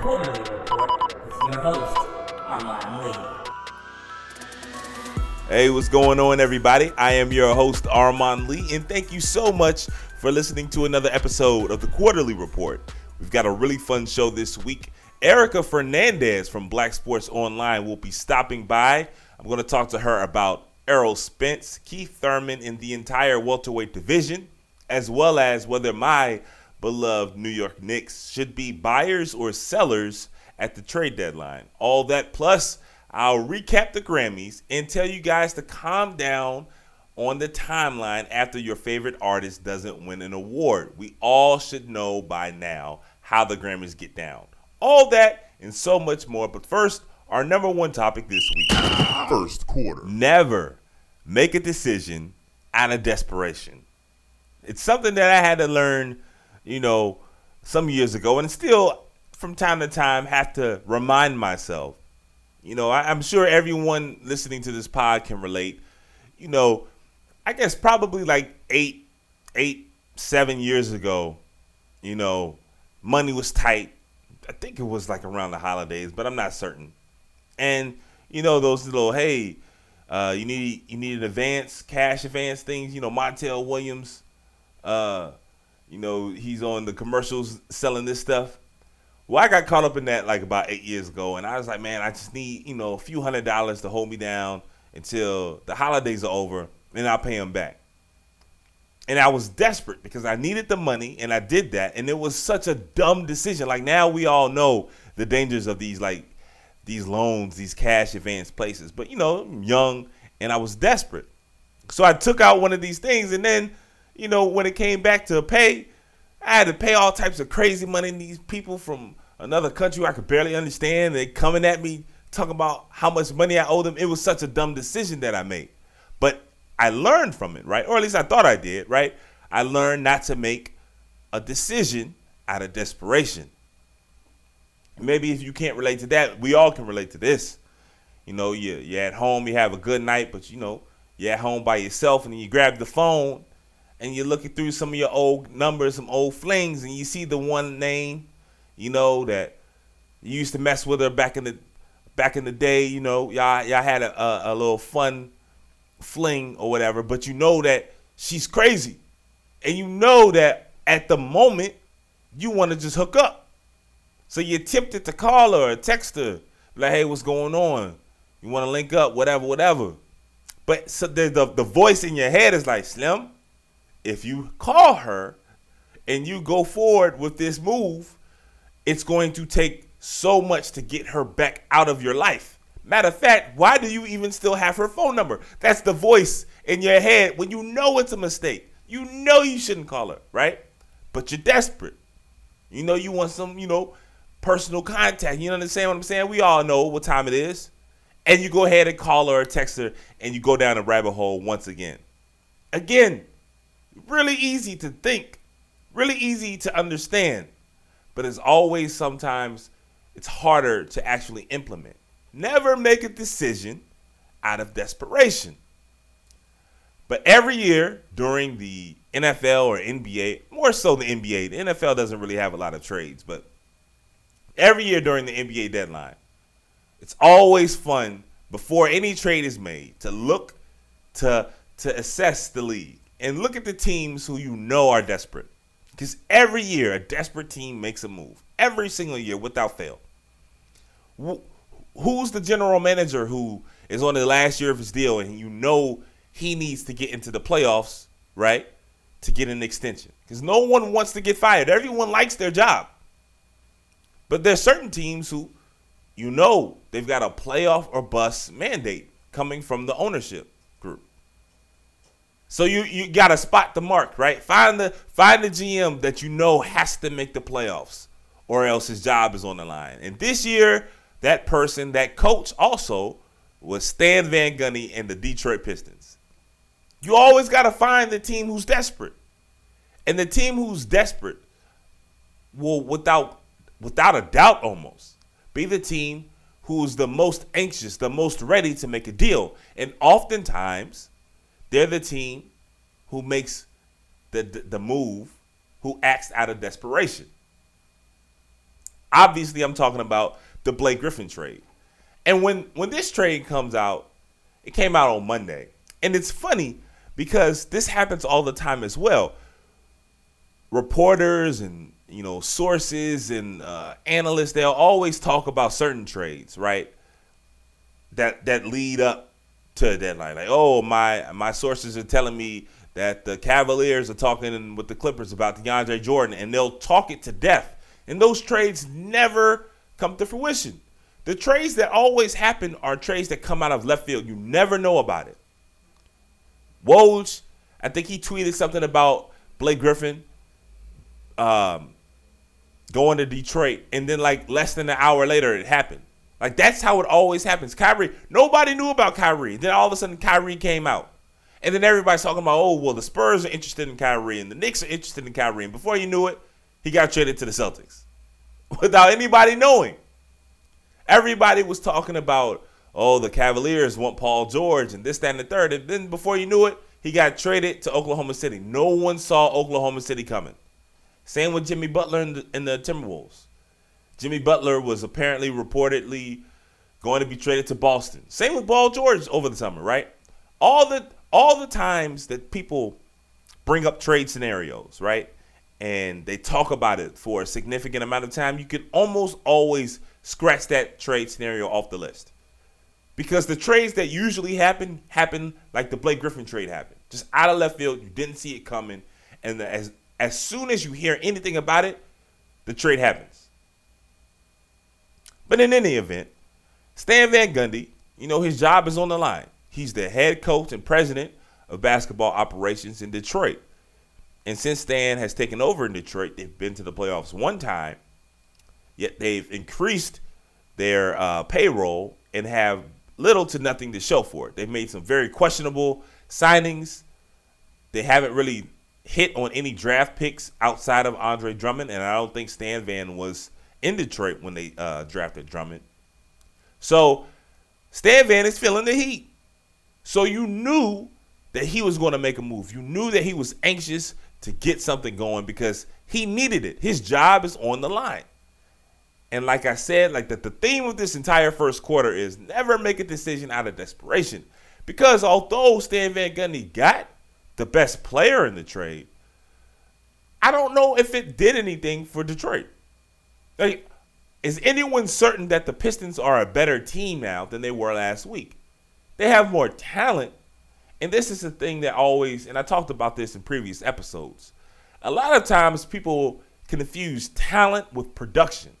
Quarter-Lee Report with your host, Armon Lee. Hey, what's going on, everybody? I am your host, Armon Lee, and thank you so much for listening to another episode of the Quarter-Lee Report. We've got a really fun show this week. Erika Fernandez from Black Sports Online will be stopping by. I'm going to talk to her about Errol Spence, Keith Thurman, and the entire welterweight division, as well as whether my beloved New York Knicks should be buyers or sellers at the trade deadline. All that plus I'll recap the Grammys and tell you guys to calm down on the timeline after your favorite artist doesn't win an award. We all should know by now how the Grammys get down. All that and so much more. But first, our number one topic this week First quarter. never make a decision out of desperation. It's something that I had to learn, you know, some years ago, and still from time to time have to remind myself. You know, I, I'm sure everyone listening to this pod can relate. You know, I guess probably like eight, eight, seven years ago, you know, money was tight. I think it was like around the holidays, but I'm not certain. And you know those little hey, uh, you need you need an advance cash advance things. You know Montel Williams, uh, you know he's on the commercials selling this stuff. Well, I got caught up in that like about eight years ago, and I was like, man, I just need you know a few hundred dollars to hold me down until the holidays are over, and I'll pay them back. And I was desperate because I needed the money, and I did that, and it was such a dumb decision. Like now we all know the dangers of these like these loans, these cash advance places. But you know, I'm young and I was desperate. So I took out one of these things and then, you know, when it came back to pay, I had to pay all types of crazy money these people from another country I could barely understand. They coming at me talking about how much money I owe them. It was such a dumb decision that I made. But I learned from it, right? Or at least I thought I did, right? I learned not to make a decision out of desperation maybe if you can't relate to that, we all can relate to this. You know, you you're at home, you have a good night, but you know, you're at home by yourself, and you grab the phone, and you're looking through some of your old numbers, some old flings, and you see the one name, you know, that you used to mess with her back in the back in the day. You know, y'all y'all had a, a, a little fun fling or whatever, but you know that she's crazy, and you know that at the moment you want to just hook up. So you're tempted to call her or text her, like, hey, what's going on? You want to link up, whatever, whatever. But so the, the the voice in your head is like, Slim, if you call her and you go forward with this move, it's going to take so much to get her back out of your life. Matter of fact, why do you even still have her phone number? That's the voice in your head when you know it's a mistake. You know you shouldn't call her, right? But you're desperate. You know you want some, you know, personal contact. You understand what I'm saying? We all know what time it is. And you go ahead and call her or text her and you go down a rabbit hole once again. Again, really easy to think, really easy to understand, but it's always sometimes it's harder to actually implement. Never make a decision out of desperation. But every year during the NFL or NBA, more so the NBA, the NFL doesn't really have a lot of trades, but every year during the NBA deadline, it's always fun before any trade is made to look to to assess the league and look at the teams who you know are desperate. Because every year a desperate team makes a move. Every single year without fail. Who's the general manager who is on the last year of his deal and you know he needs to get into the playoffs, right? To get an extension. Because no one wants to get fired. Everyone likes their job. But there's certain teams who, you know, they've got a playoff or bust mandate coming from the ownership. So you you got to spot the mark, right? Find the find the GM that you know has to make the playoffs, or else his job is on the line. And this year, that person, that coach, also was Stan Van Gundy and the Detroit Pistons. You always got to find the team who's desperate, and the team who's desperate will, without without a doubt, almost be the team who's the most anxious, the most ready to make a deal. And oftentimes, they're the team who makes the, the, the move, who acts out of desperation. Obviously, I'm talking about the Blake Griffin trade. And when when this trade comes out, it came out on Monday. And it's funny because this happens all the time as well. Reporters and you know sources and uh, analysts they'll always talk about certain trades, right? That that lead up to a deadline. Like, oh my my sources are telling me that the Cavaliers are talking with the Clippers about DeAndre Jordan, and they'll talk it to death. And those trades never come to fruition. The trades that always happen are trades that come out of left field. You never know about it. Woj, I think he tweeted something about Blake Griffin um, going to Detroit, and then like less than an hour later, it happened. Like that's how it always happens. Kyrie, nobody knew about Kyrie. Then all of a sudden, Kyrie came out, and then everybody's talking about, oh well, the Spurs are interested in Kyrie, and the Knicks are interested in Kyrie, and before you knew it, he got traded to the Celtics without anybody knowing. Everybody was talking about, oh, the Cavaliers want Paul George and this, that, and the third. And then before you knew it, he got traded to Oklahoma City. No one saw Oklahoma City coming. Same with Jimmy Butler in the, in the Timberwolves. Jimmy Butler was apparently reportedly going to be traded to Boston. Same with Paul George over the summer, right? All the all the times that people bring up trade scenarios, right? And they talk about it for a significant amount of time, you can almost always scratch that trade scenario off the list. Because the trades that usually happen happen like the Blake Griffin trade happened. Just out of left field, you didn't see it coming, and as as soon as you hear anything about it, the trade happens. But in any event, Stan Van Gundy, you know, his job is on the line. He's the head coach and president of basketball operations in Detroit. And since Stan has taken over in Detroit, they've been to the playoffs one time Yet they've increased their uh, payroll and have little to nothing to show for it. They've made some very questionable signings. They haven't really hit on any draft picks outside of Andre Drummond, and I don't think Stan Van was in Detroit when they uh, drafted Drummond. So Stan Van is feeling the heat. So you knew that he was going to make a move. You knew that he was anxious to get something going because he needed it. His job is on the line. And like I said, like that the theme of this entire first quarter is never make a decision out of desperation. Because although Stan Van Gundy got the best player in the trade, I don't know if it did anything for Detroit. Like, is anyone certain that the Pistons are a better team now than they were last week? They have more talent. And this is the thing that always, and I talked about this in previous episodes. A lot of times people confuse talent with production.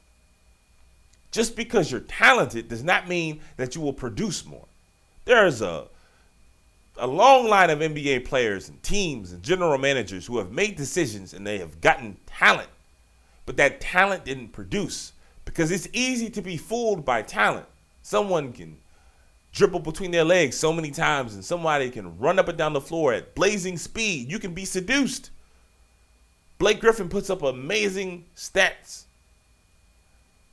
Just because you're talented does not mean that you will produce more. There's a a long line of NBA players and teams and general managers who have made decisions and they have gotten talent, but that talent didn't produce because it's easy to be fooled by talent. Someone can dribble between their legs so many times and somebody can run up and down the floor at blazing speed. You can be seduced. Blake Griffin puts up amazing stats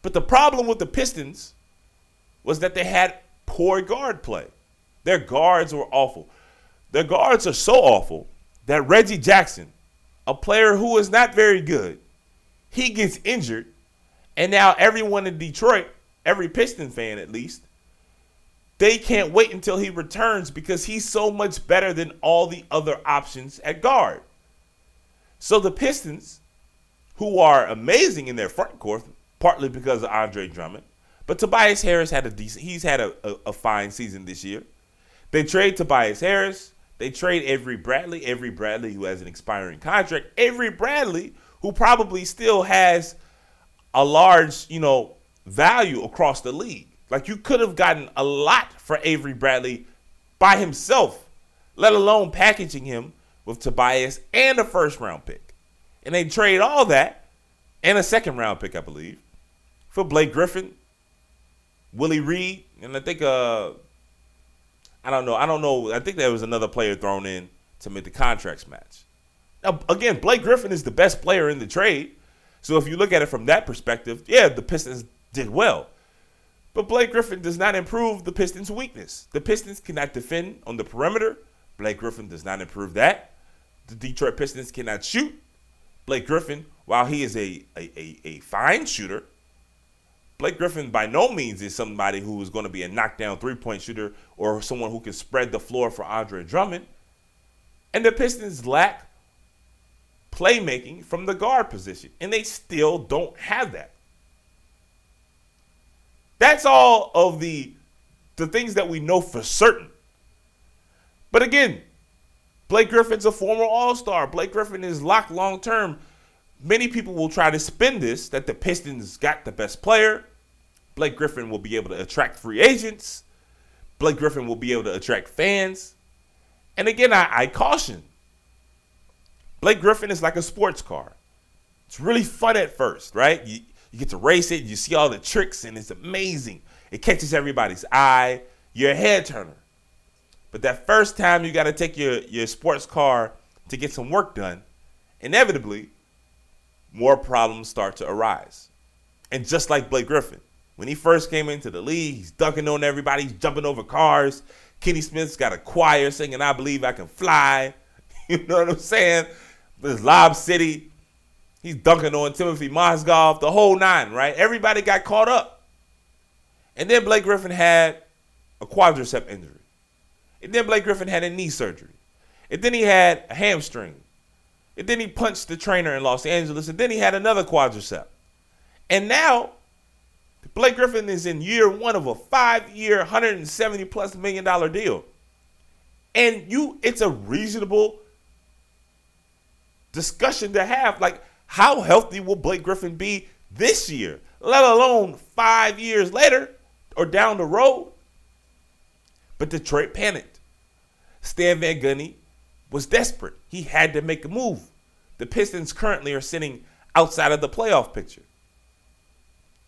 but the problem with the Pistons was that they had poor guard play. Their guards were awful. Their guards are so awful that Reggie Jackson, a player who is not very good, he gets injured, and now everyone in Detroit, every Piston fan at least, they can't wait until he returns because he's so much better than all the other options at guard. So the Pistons, who are amazing in their front court, partly because of Andre Drummond. But Tobias Harris had a decent. He's had a, a, a fine season this year. They trade Tobias Harris. They trade Avery Bradley. Avery Bradley, who has an expiring contract. Avery Bradley, who probably still has a large, you know, value across the league. Like you could have gotten a lot for Avery Bradley by himself, let alone packaging him with Tobias and a first round pick. And they trade all that and a second round pick, I believe, for Blake Griffin, Willie Reed, and I think uh I don't know. I don't know. I think there was another player thrown in to make the contracts match. Now, again, Blake Griffin is the best player in the trade. So if you look at it from that perspective, yeah, the Pistons did well. But Blake Griffin does not improve the Pistons' weakness. The Pistons cannot defend on the perimeter. Blake Griffin does not improve that. The Detroit Pistons cannot shoot. Blake Griffin, while he is a, a, a, a fine shooter, Blake Griffin by no means is somebody who is going to be a knockdown three point shooter or someone who can spread the floor for Andre Drummond. And the Pistons lack playmaking from the guard position, and they still don't have that. That's all of the the things that we know for certain. But again, Blake Griffin's a former All-Star. Blake Griffin is locked long term. Many people will try to spin this that the Pistons got the best player. Blake Griffin will be able to attract free agents. Blake Griffin will be able to attract fans. And again, I, I caution Blake Griffin is like a sports car. It's really fun at first, right? You, you get to race it, you see all the tricks, and it's amazing. It catches everybody's eye. You're a head turner. But that first time you got to take your, your sports car to get some work done, inevitably, more problems start to arise. And just like Blake Griffin, when he first came into the league, he's dunking on everybody, he's jumping over cars. Kenny Smith's got a choir singing, I Believe I Can Fly. You know what I'm saying? This Lob City. He's dunking on Timothy Mozgov, the whole nine, right? Everybody got caught up. And then Blake Griffin had a quadricep injury. And then Blake Griffin had a knee surgery. And then he had a hamstring. And then he punched the trainer in Los Angeles. And then he had another quadricep. And now Blake Griffin is in year one of a five-year, 170 plus million dollar deal. And you, it's a reasonable discussion to have. Like, how healthy will Blake Griffin be this year, let alone five years later or down the road? But Detroit panicked. Stan Van Gundy was desperate. He had to make a move. The Pistons currently are sitting outside of the playoff picture.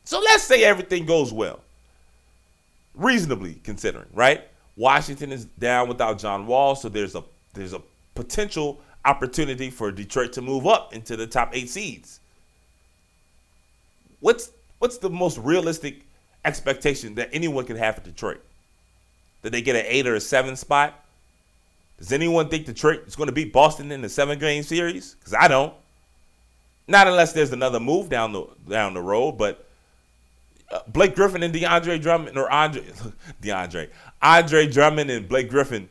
So let's say everything goes well. Reasonably considering, right? Washington is down without John Wall, so there's a there's a potential opportunity for Detroit to move up into the top eight seeds. What's what's the most realistic expectation that anyone can have for Detroit? That they get an eight or a seven spot? Does anyone think Detroit is going to beat Boston in the seven game series? Because I don't. Not unless there's another move down the down the road. But uh, Blake Griffin and DeAndre Drummond or Andre DeAndre Andre Drummond and Blake Griffin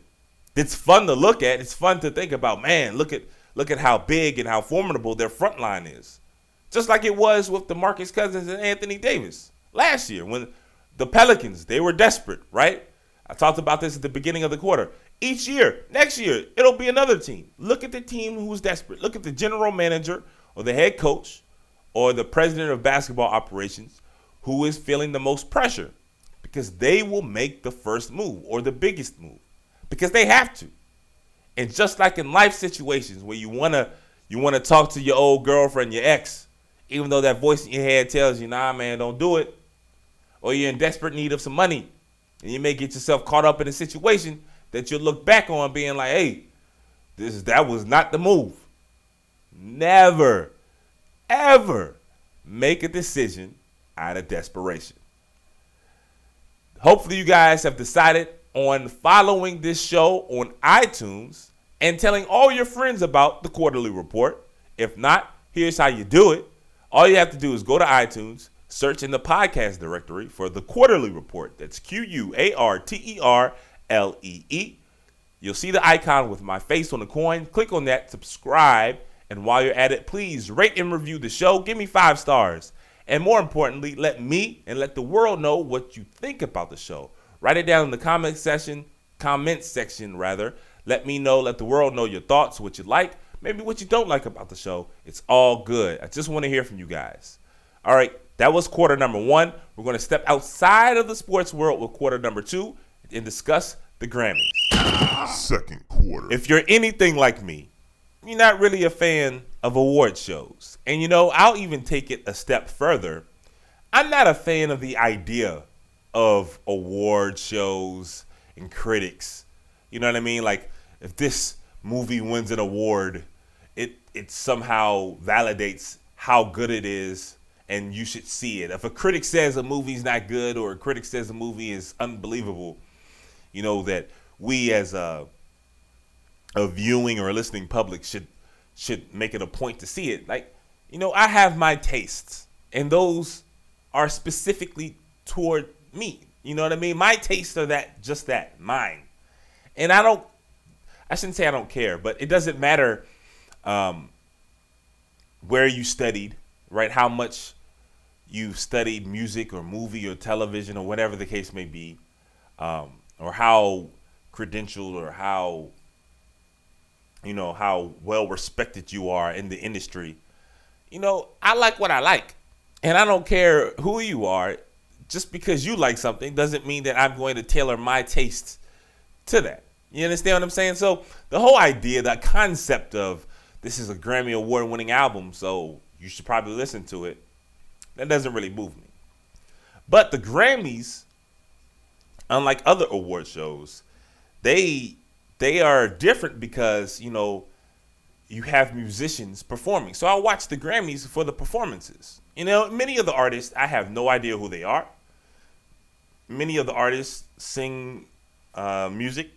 it's fun to look at. It's fun to think about. Man, look at look at how big and how formidable their front line is. Just like it was with DeMarcus Cousins and Anthony Davis last year when the Pelicans, they were desperate, right? I talked about this at the beginning of the quarter. Each year, next year, it'll be another team. Look at the team who's desperate. Look at the general manager or the head coach or the president of basketball operations who is feeling the most pressure because they will make the first move or the biggest move because they have to. And just like in life situations where you wanna you wanna talk to your old girlfriend, your ex, even though that voice in your head tells you, nah, man, don't do it, or you're in desperate need of some money, and you may get yourself caught up in a situation that you'll look back on being like, hey, this that was not the move. Never, ever make a decision out of desperation. Hopefully, you guys have decided on following this show on iTunes and telling all your friends about the Quarter-Lee Report. If not, here's how you do it. All you have to do is go to iTunes, search in the podcast directory for the Quarter-Lee Report. That's Q U A R T E R L E E. You'll see the icon with my face on the coin. Click on that, subscribe, and while you're at it, please rate and review the show. Give me five stars. And more importantly, let me and let the world know what you think about the show. Write it down in the comment section, comment section rather. Let me know, let the world know your thoughts, what you like, maybe what you don't like about the show. It's all good. I just want to hear from you guys. All right, that was quarter number one. We're going to step outside of the sports world with quarter number two and discuss the Grammys. Second quarter. If you're anything like me, you're not really a fan of award shows. And you know, I'll even take it a step further. I'm not a fan of the idea of award shows and critics. You know what I mean? Like if this movie wins an award, it it somehow validates how good it is and you should see it. If a critic says a movie's not good or a critic says a movie is unbelievable, you know that we as a a viewing or a listening public should should make it a point to see it. Like, you know, I have my tastes and those are specifically toward me. You know what I mean? My tastes are that just that, mine. And I don't I shouldn't say I don't care, but it doesn't matter um, where you studied, right? How much you studied music or movie or television or whatever the case may be, um, or how credentialed or how you know how well respected you are in the industry. You know, I like what I like, and I don't care who you are. Just because you like something doesn't mean that I'm going to tailor my tastes to that. You understand what I'm saying? So the whole idea, that concept of this is a Grammy award winning album, so you should probably listen to it, that doesn't really move me. But the Grammys, unlike other award shows, they they are different because, you know, you have musicians performing. So I watch the Grammys for the performances. You know, many of the artists, I have no idea who they are. Many of the artists sing uh, music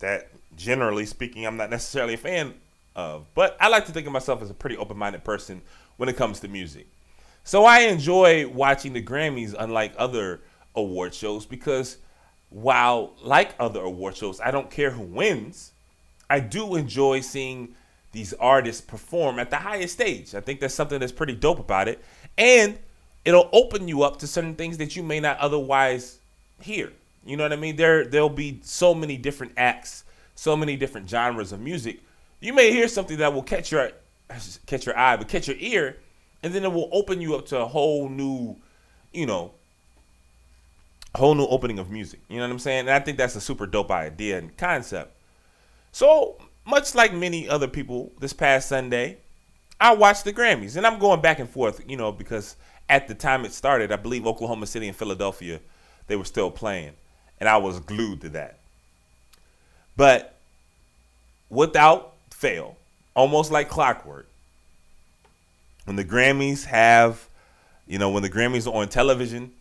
that, generally speaking, I'm not necessarily a fan of. But I like to think of myself as a pretty open minded person when it comes to music. So I enjoy watching the Grammys, unlike other award shows, because while, like other award shows, I don't care who wins, I do enjoy seeing these artists perform at the highest stage. I think that's something that's pretty dope about it. And it'll open you up to certain things that you may not otherwise hear. You know what I mean? There there'll be so many different acts, so many different genres of music. You may hear something that will catch your catch your eye, but catch your ear, and then it will open you up to a whole new, you know, whole new opening of music. You know what I'm saying? And I think that's a super dope idea and concept. So much like many other people, this past Sunday, I watched the Grammys, and I'm going back and forth, you know, because at the time it started, I believe Oklahoma City and Philadelphia, they were still playing, and I was glued to that. But without fail, almost like clockwork, when the Grammys have, you know, when the Grammys are on television,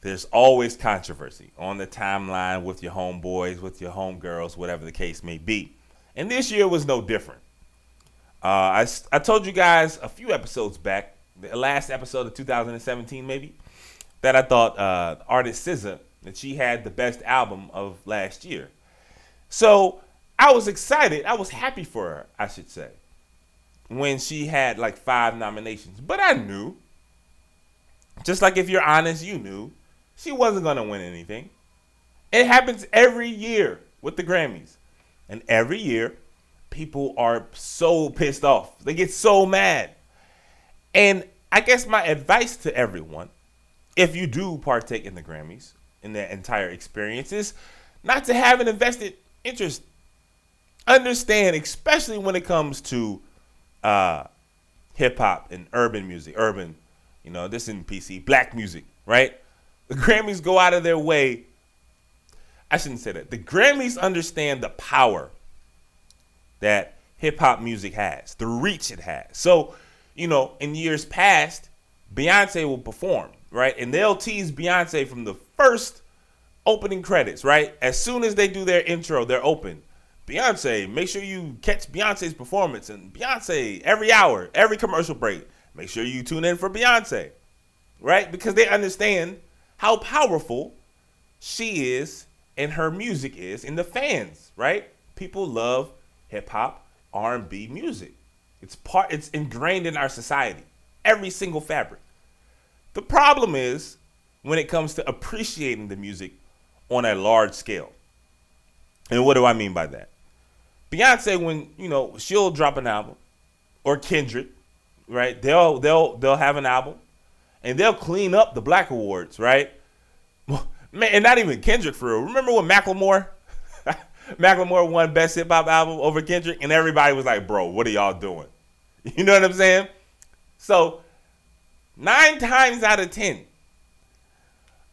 there's always controversy on the timeline with your homeboys, with your homegirls, whatever the case may be. And this year was no different. Uh, I, I told you guys a few episodes back, the last episode of 2017 maybe, that I thought uh, artist SZA, that she had the best album of last year. So I was excited. I was happy for her, I should say, when she had like five nominations. But I knew, just like if you're honest, you knew she wasn't to win anything. It happens every year with the Grammys. And every year, people are so pissed off. They get so mad. And I guess my advice to everyone, if you do partake in the Grammys, in the entire experience, is not to have an invested interest. Understand, especially when it comes to uh, hip hop and urban music, urban, you know, this in PC, black music, right? The Grammys go out of their way. I shouldn't say that. The Grammys understand the power that hip hop music has, the reach it has. So, you know, in years past, Beyonce will perform, right? And they'll tease Beyonce from the first opening credits, right? As soon as they do their intro, they're open. Beyonce, make sure you catch Beyonce's performance and Beyonce every hour, every commercial break. Make sure you tune in for Beyonce, right? Because they understand how powerful she is and her music is in the fans, right? People love hip hop, R&B music. It's part it's ingrained in our society. Every single fabric. The problem is when it comes to appreciating the music on a large scale. And what do I mean by that? Beyonce when, you know, she'll drop an album or Kendrick, right? They'll they'll they'll have an album and they'll clean up the Black Awards, right? Man, and not even Kendrick for real. Remember when Macklemore, Macklemore won Best Hip Hop Album over Kendrick, and everybody was like, "Bro, what are y'all doing?" You know what I'm saying? So nine times out of ten,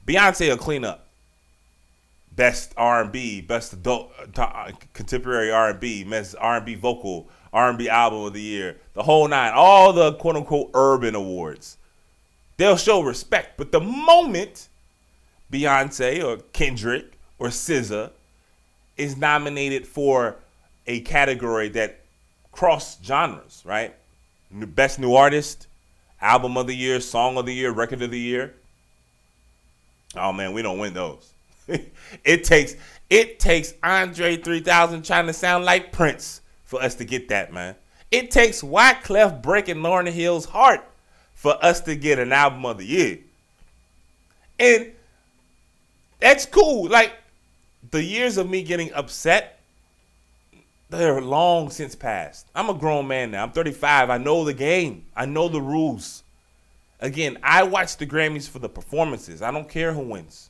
Beyonce will clean up. Best R&B, best adult uh, contemporary R&B, best R&B vocal, R&B album of the year, the whole nine, all the quote unquote urban awards they'll show respect. But the moment Beyonce or Kendrick or SZA is nominated for a category that cross genres, right? Best new artist, album of the year, song of the year, record of the year. Oh man, we don't win those. it takes it takes Andre 3000 trying to sound like Prince for us to get that, man. It takes Wyclef breaking Lauryn Hill's heart for us to get an album of the year. And that's cool. Like the years of me getting upset, they're long since passed. I'm a grown man now. I'm 35. I know the game. I know the rules. Again, I watch the Grammys for the performances. I don't care who wins.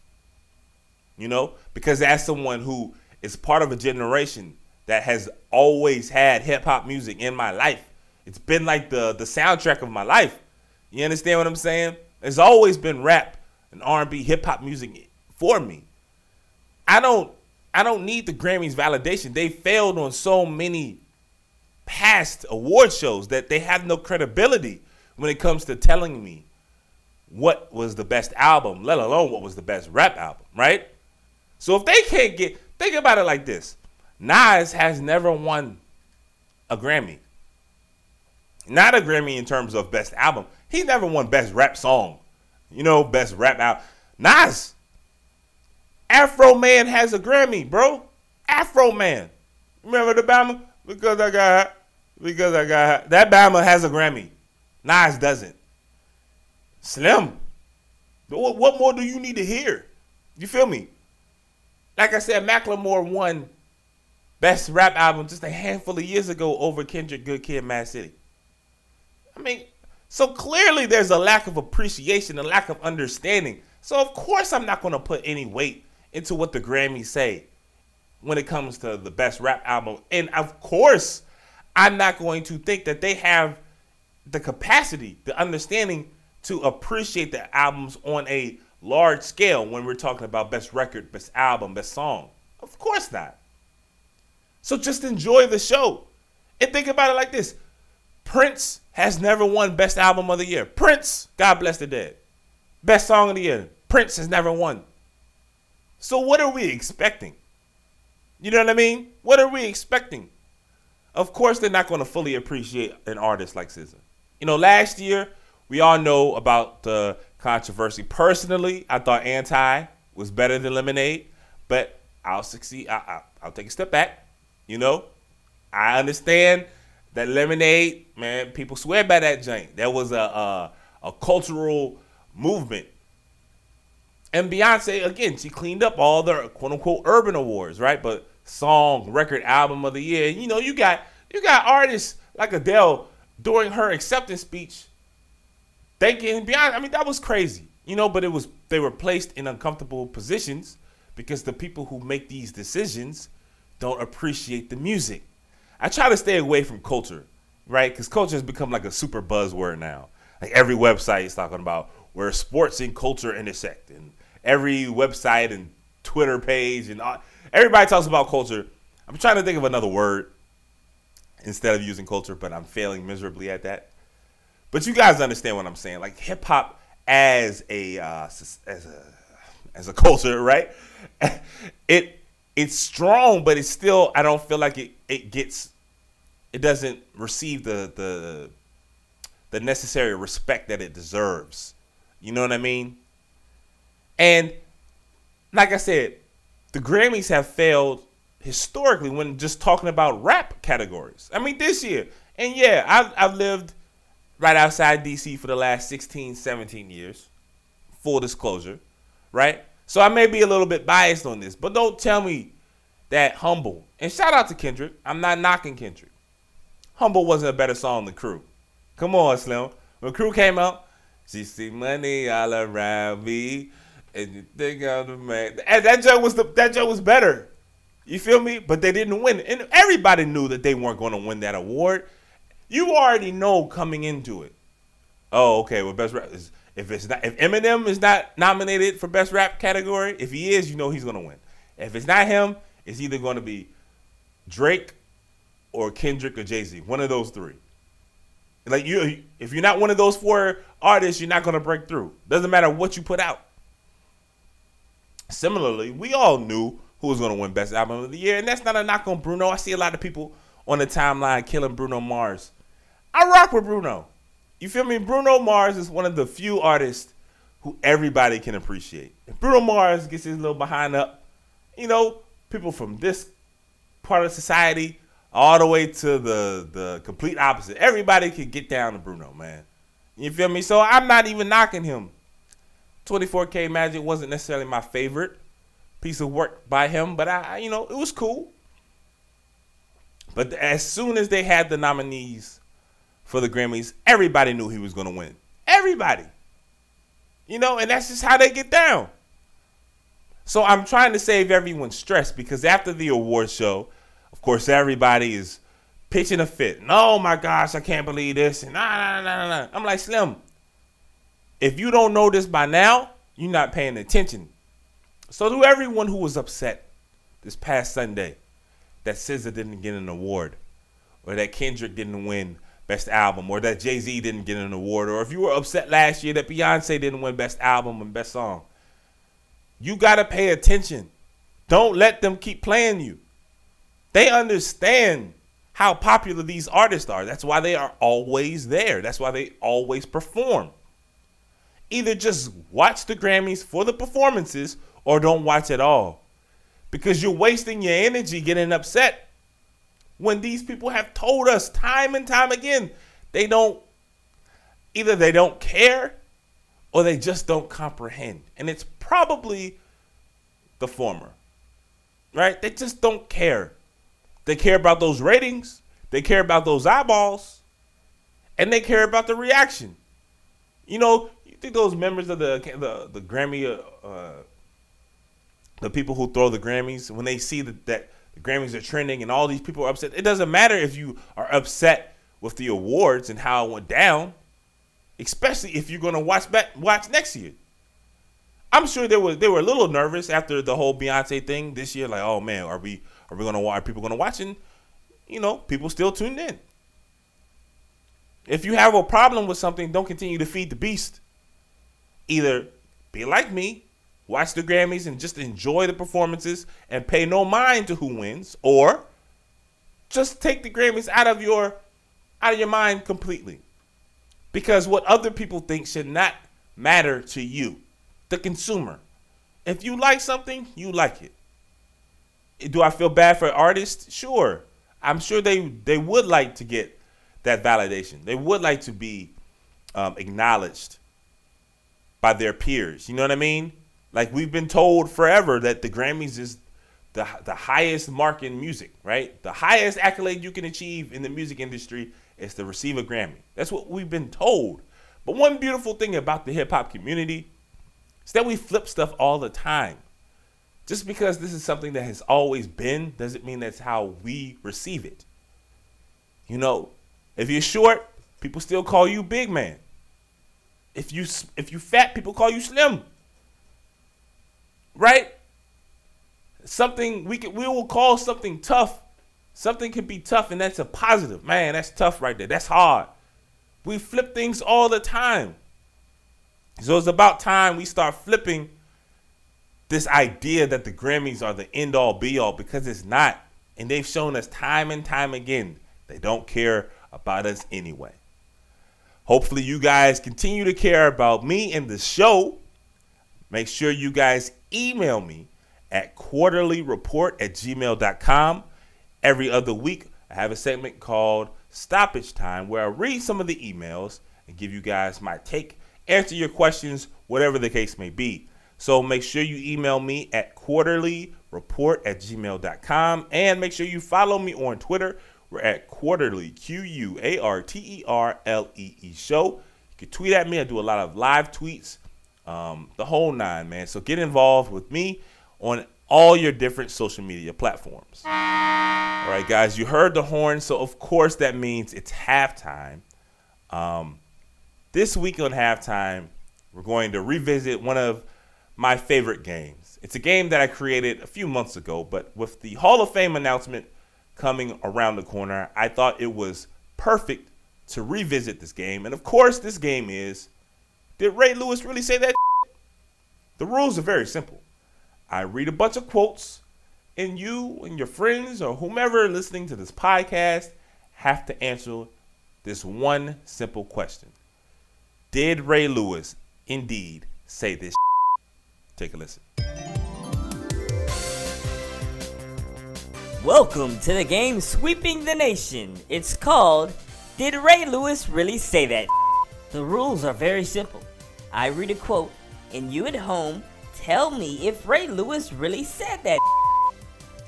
You know, because as someone who is part of a generation that has always had hip hop music in my life, it's been like the the soundtrack of my life. You understand what I'm saying? There's always been rap and R&B, hip hop music for me. I don't I don't need the Grammys validation. They failed on so many past award shows that they have no credibility when it comes to telling me what was the best album, let alone what was the best rap album, right? So if they can't get, think about it like this Nas has never won a Grammy. Not a Grammy in terms of best album. He never won best rap song. You know, best rap album. Nas. Afroman has a Grammy, bro. Afroman. Remember the Bama? Because I got because I got that Bama has a Grammy. Nas doesn't. Slim. What, what more do you need to hear? You feel me? Like I said, Macklemore won best rap album just a handful of years ago over Kendrick Good Kid, Mad City. I mean, so clearly there's a lack of appreciation, a lack of understanding. So of course I'm not going to put any weight into what the Grammys say when it comes to the best rap album. And of course, I'm not going to think that they have the capacity, the understanding to appreciate the albums on a large scale when we're talking about best record, best album, best song. Of course not. So just enjoy the show. And think about it like this Prince has never won Best Album of the Year. Prince, God bless the dead. Best Song of the Year. Prince has never won. So what are we expecting? You know what I mean? What are we expecting? Of course, they're not going to fully appreciate an artist like SZA. You know, last year we all know about the controversy. Personally, I thought Anti was better than Lemonade, but I'll succeed. I, will take a step back. You know, I understand that Lemonade, man. People swear by that joint. That was a a, a cultural movement. And Beyonce, again, she cleaned up all the quote unquote urban awards, right? But song, record, album of the year. You know, you got you got artists like Adele during her acceptance speech thanking Beyonce. I mean, that was crazy, you know. But it was they were placed in uncomfortable positions because the people who make these decisions don't appreciate the music. I try to stay away from culture, right? Because culture has become like a super buzzword now. Like every website is talking about where sports and culture intersect, and every website and Twitter page and all, everybody talks about culture. I'm trying to think of another word instead of using culture, but I'm failing miserably at that. But you guys understand what I'm saying? Like hip hop as a uh, as a as a culture, right? It it's strong, but it's still I don't feel like it it gets it doesn't receive the the the necessary respect that it deserves. You know what I mean? And like I said, the Grammys have failed historically when just talking about rap categories. I mean, this year, and yeah, I've, I've lived right outside DC for the last 16, 17 years. Full disclosure, right? So I may be a little bit biased on this, but don't tell me that Humble, and shout out to Kendrick. I'm not knocking Kendrick. Humble wasn't a better song than Crew. Come on, Slim. When Crew came out, she see money all around me, and you think I'm the man. And that joke was the that joke was better. You feel me? But they didn't win, and everybody knew that they weren't going to win that award you already know coming into it. Oh, okay. Well, best rap is if it's not if Eminem is not nominated for best rap category, if he is, you know he's gonna win. If it's not him, it's either gonna be Drake or Kendrick or Jay Z. One of those three. Like you, if you're not one of those four artists, you're not gonna break through. Doesn't matter what you put out. Similarly, we all knew who was gonna win best album of the year, and that's not a knock on Bruno. I see a lot of people on the timeline killing Bruno Mars I rock with Bruno. you feel me? Bruno Mars is one of the few artists who everybody can appreciate. If Bruno Mars gets his little behind up, you know, people from this part of society all the way to the the complete opposite. Everybody can get down to Bruno, man. You feel me? So I'm not even knocking him. 24K Magic wasn't necessarily my favorite piece of work by him, but I, you know, it was cool. But as soon as they had the nominees for the Grammys, everybody knew he was going to win. Everybody. You know, and that's just how they get down. So I'm trying to save everyone's stress because after the award show, of course, everybody is pitching a fit. And, oh my gosh, I can't believe this. And nah, nah, nah, nah. I'm like, Slim, if you don't know this by now, you're not paying attention. So to everyone who was upset this past Sunday that SZA didn't get an award, or that Kendrick didn't win Best Album, or that Jay Z didn't get an award, or if you were upset last year that Beyonce didn't win Best Album and Best Song, you gotta pay attention. Don't let them keep playing you. They understand how popular these artists are. That's why they are always there. That's why they always perform. Either just watch the Grammys for the performances or don't watch at all. Because you're wasting your energy getting upset when these people have told us time and time again they don't either they don't care or they just don't comprehend. And it's probably the former. Right? They just don't care. They care about those ratings, they care about those eyeballs, and they care about the reaction. You know, think those members of the the, the Grammy, uh, the people who throw the Grammys, when they see that, that the Grammys are trending and all these people are upset, it doesn't matter if you are upset with the awards and how it went down, especially if you're going to watch back, watch next year. I'm sure they were they were a little nervous after the whole Beyonce thing this year. Like, oh man, are we are we gonna? Are people gonna watch? And you know, people still tuned in. If you have a problem with something, don't continue to feed the beast. Either be like me, watch the Grammys and just enjoy the performances and pay no mind to who wins, or just take the Grammys out of your out of your mind completely. Because what other people think should not matter to you, the consumer. If you like something, you like it do I feel bad for artists? Sure. I'm sure they they would like to get that validation. They would like to be um, acknowledged by their peers. You know what I mean? Like we've been told forever that the Grammys is the the highest mark in music, right? The highest accolade you can achieve in the music industry is to receive a Grammy. That's what we've been told. But one beautiful thing about the hip hop community is that we flip stuff all the time. Just because this is something that has always been doesn't mean that's how we receive it. You know, if you're short, people still call you big man. If you if you fat, people call you slim. Right? Something we can we will call something tough. Something can be tough and that's a positive. Man, that's tough right there. That's hard. We flip things all the time. So it's about time we start flipping this idea that the Grammys are the end all be all because it's not. And they've shown us time and time again they don't care about us anyway. Hopefully, you guys continue to care about me and the show. Make sure you guys email me at quarterlyreport at gmail.com. Every other week, I have a segment called Stoppage Time where I read some of the emails and give you guys my take, answer your questions, whatever the case may be. So make sure you email me at quarterlyreport at gmail.com and make sure you follow me on Twitter. We're at quarterly, Q U A R T E R L E E show. You can tweet at me. I do a lot of live tweets, um, the whole nine, man. So get involved with me on all your different social media platforms. All right, guys, you heard the horn. So, of course, that means it's halftime. Um, this week on halftime, we're going to revisit one of my favorite games. It's a game that I created a few months ago, but with the Hall of Fame announcement coming around the corner, I thought it was perfect to revisit this game. And of course, this game is Did Ray Lewis really say that? The rules are very simple. I read a bunch of quotes, and you and your friends or whomever listening to this podcast have to answer this one simple question. Did Ray Lewis indeed say this? Take a listen. Welcome to the game sweeping the nation. It's called Did Ray Lewis Really Say That? The rules are very simple. I read a quote, and you at home tell me if Ray Lewis really said that.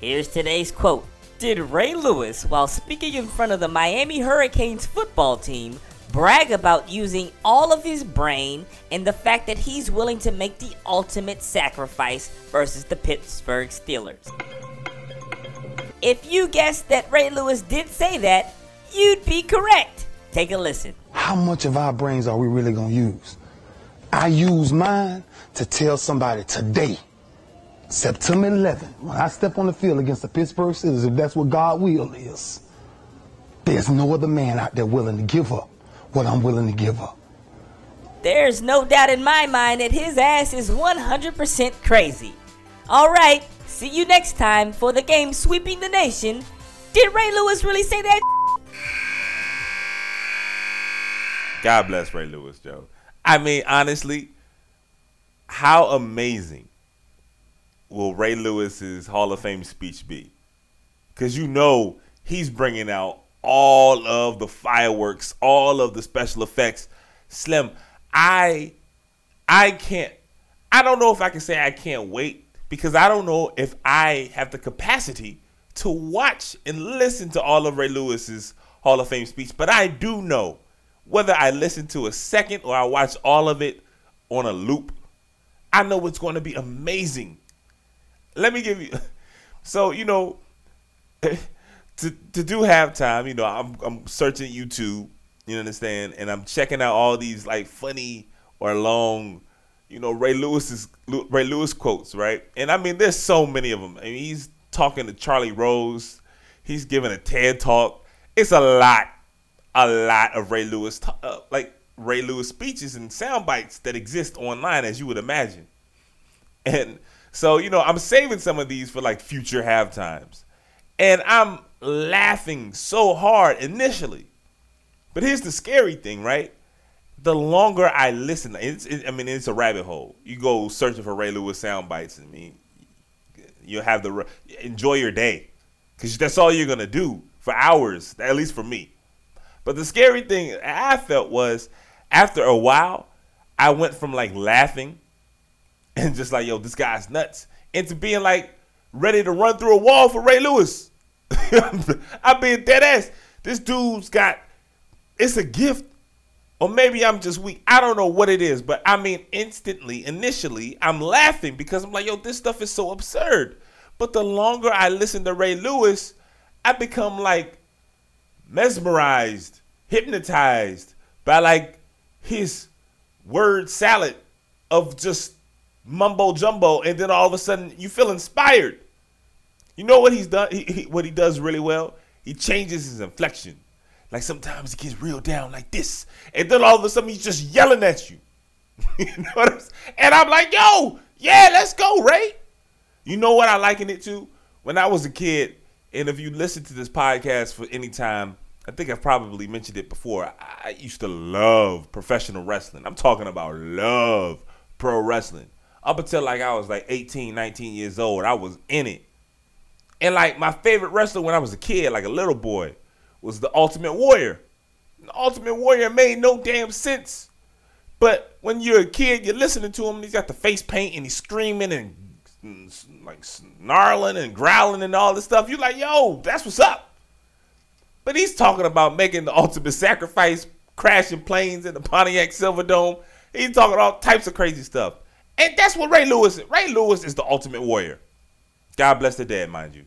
Here's today's quote Did Ray Lewis, while speaking in front of the Miami Hurricanes football team, brag about using all of his brain and the fact that he's willing to make the ultimate sacrifice versus the Pittsburgh Steelers? If you guessed that Ray Lewis did say that, you'd be correct. Take a listen. How much of our brains are we really going to use? I use mine to tell somebody today, September 11th, when I step on the field against the Pittsburgh Steelers, if that's what God will is, there's no other man out there willing to give up what I'm willing to give up. There's no doubt in my mind that his ass is 100% crazy. All right, See you next time for the game sweeping the nation. Did Ray Lewis really say that? God bless Ray Lewis, Joe. I mean, honestly, how amazing will Ray Lewis's Hall of Fame speech be? Because you know he's bringing out all of the fireworks, all of the special effects. Slim, I, I can't. I don't know if I can say I can't wait because I don't know if I have the capacity to watch and listen to all of Ray Lewis's Hall of Fame speech, but I do know whether I listen to a second or I watch all of it on a loop, I know it's going to be amazing. Let me give you so you know to to do halftime, you know, I'm I'm searching YouTube, you understand, and I'm checking out all these like funny or long you know Ray Lewis's Ray Lewis quotes, right? And I mean, there's so many of them. I mean, he's talking to Charlie Rose. He's giving a TED talk. It's a lot, a lot of Ray Lewis, uh, like Ray Lewis speeches and sound bites that exist online, as you would imagine. And so, you know, I'm saving some of these for like future halftimes, and I'm laughing so hard initially. But here's the scary thing, right? The longer I listen, it's it, I mean it's a rabbit hole. You go searching for Ray Lewis sound bites. I mean, you have the enjoy your day because that's all you're gonna do for hours, at least for me. But the scary thing I felt was after a while, I went from like laughing and just like yo, this guy's nuts, into being like ready to run through a wall for Ray Lewis. I'm being dead ass. This dude's got it's a gift or maybe I'm just weak. I don't know what it is, but I mean, instantly, initially, I'm laughing because I'm like, yo, this stuff is so absurd. But the longer I listen to Ray Lewis, I become like mesmerized, hypnotized by like his word salad of just mumbo jumbo, and then all of a sudden you feel inspired. You know what he's done? He, he, what he does really well? He changes his inflection. Like sometimes he gets real down like this, and then all of a sudden he's just yelling at you. you know what I'm saying? And I'm like, yo, yeah, let's go, Ray. You know what I liken it to? When I was a kid, and if you listen to this podcast for any time, I think I've probably mentioned it before. I used to love professional wrestling. I'm talking about love pro wrestling. Up until like I was like 18, 19 years old, I was in it. And like my favorite wrestler when I was a kid, like a little boy, was the Ultimate Warrior. The Ultimate Warrior made no damn sense. But when you're a kid, you're listening to him, he's got the face paint and he's screaming and, like snarling and growling and all this stuff. You're like, yo, that's what's up. But he's talking about making the ultimate sacrifice, crashing planes in the Pontiac Silverdome. He's talking all types of crazy stuff. And that's what Ray Lewis is. Ray Lewis is the ultimate warrior. God bless the dead, mind you.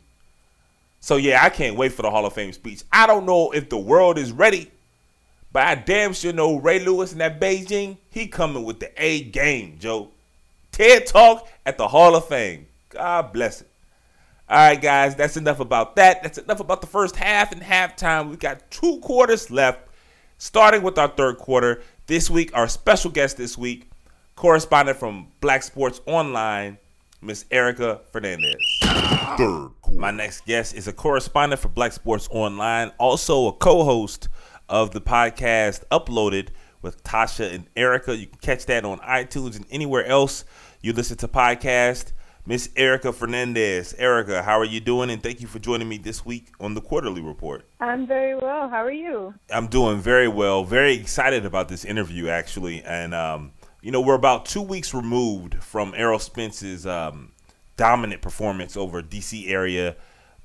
So yeah, I can't wait for the Hall of Fame speech. I don't know if the world is ready, but I damn sure know Ray Lewis in that Beijing, he coming with the A game, Joe. TED Talk at the Hall of Fame. God bless it. All right, guys, that's enough about that. That's enough about the first half and halftime. We've got two quarters left, starting with our third quarter. This week, our special guest this week, correspondent from Black Sports Online, Miss Erika Fernandez. Third quarter. My next guest is a correspondent for Black Sports Online, also a co host of the podcast Uploaded, with Tasha and Erika. You can catch that on iTunes and anywhere else you listen to podcast. Miss Erika Fernandez. Erika, how are you doing? And thank you for joining me this week on the Quarter-Lee Report. I'm very well. How are you? I'm doing very well. Very excited about this interview, actually. And, um, you know, we're about two weeks removed from Errol Spence's um, dominant performance over DC area,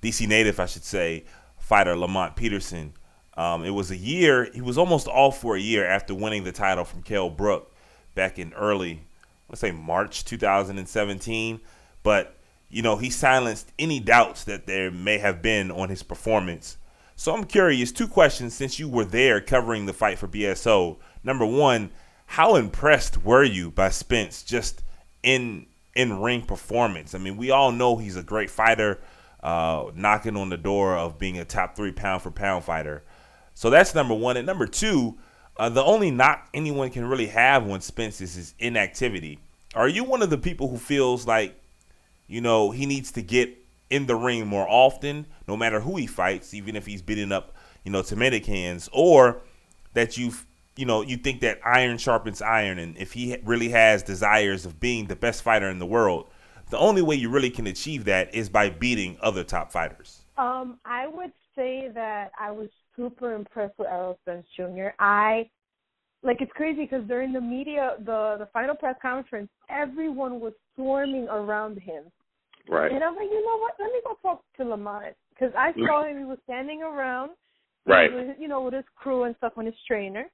DC native, I should say, fighter Lamont Peterson. Um, it was a year, he was almost all for a year after winning the title from Kell Brook back in early, let's say March 2017 but you know he silenced any doubts that there may have been on his performance. So I'm curious. Two questions since you were there covering the fight for BSO. Number one, how impressed were you by Spence just in in ring performance? I mean, we all know he's a great fighter, uh, knocking on the door of being a top three pound for pound fighter. So that's number one. And number two, uh, the only knock anyone can really have on Spence is his inactivity. Are you one of the people who feels like you know, he needs to get in the ring more often, no matter who he fights, even if he's beating up, you know, tomato cans, or that you, you know, you think that iron sharpens iron, and if he really has desires of being the best fighter in the world, the only way you really can achieve that is by beating other top fighters. Um, I would say that I was super impressed with Errol Spence Jr. I like it's crazy because during the media, the the final press conference, everyone was swarming around him Right. And I'm like, you know what? Let me go talk to Lamont because I saw him. He was standing around, right? With, you know, with his crew and stuff on his trainer.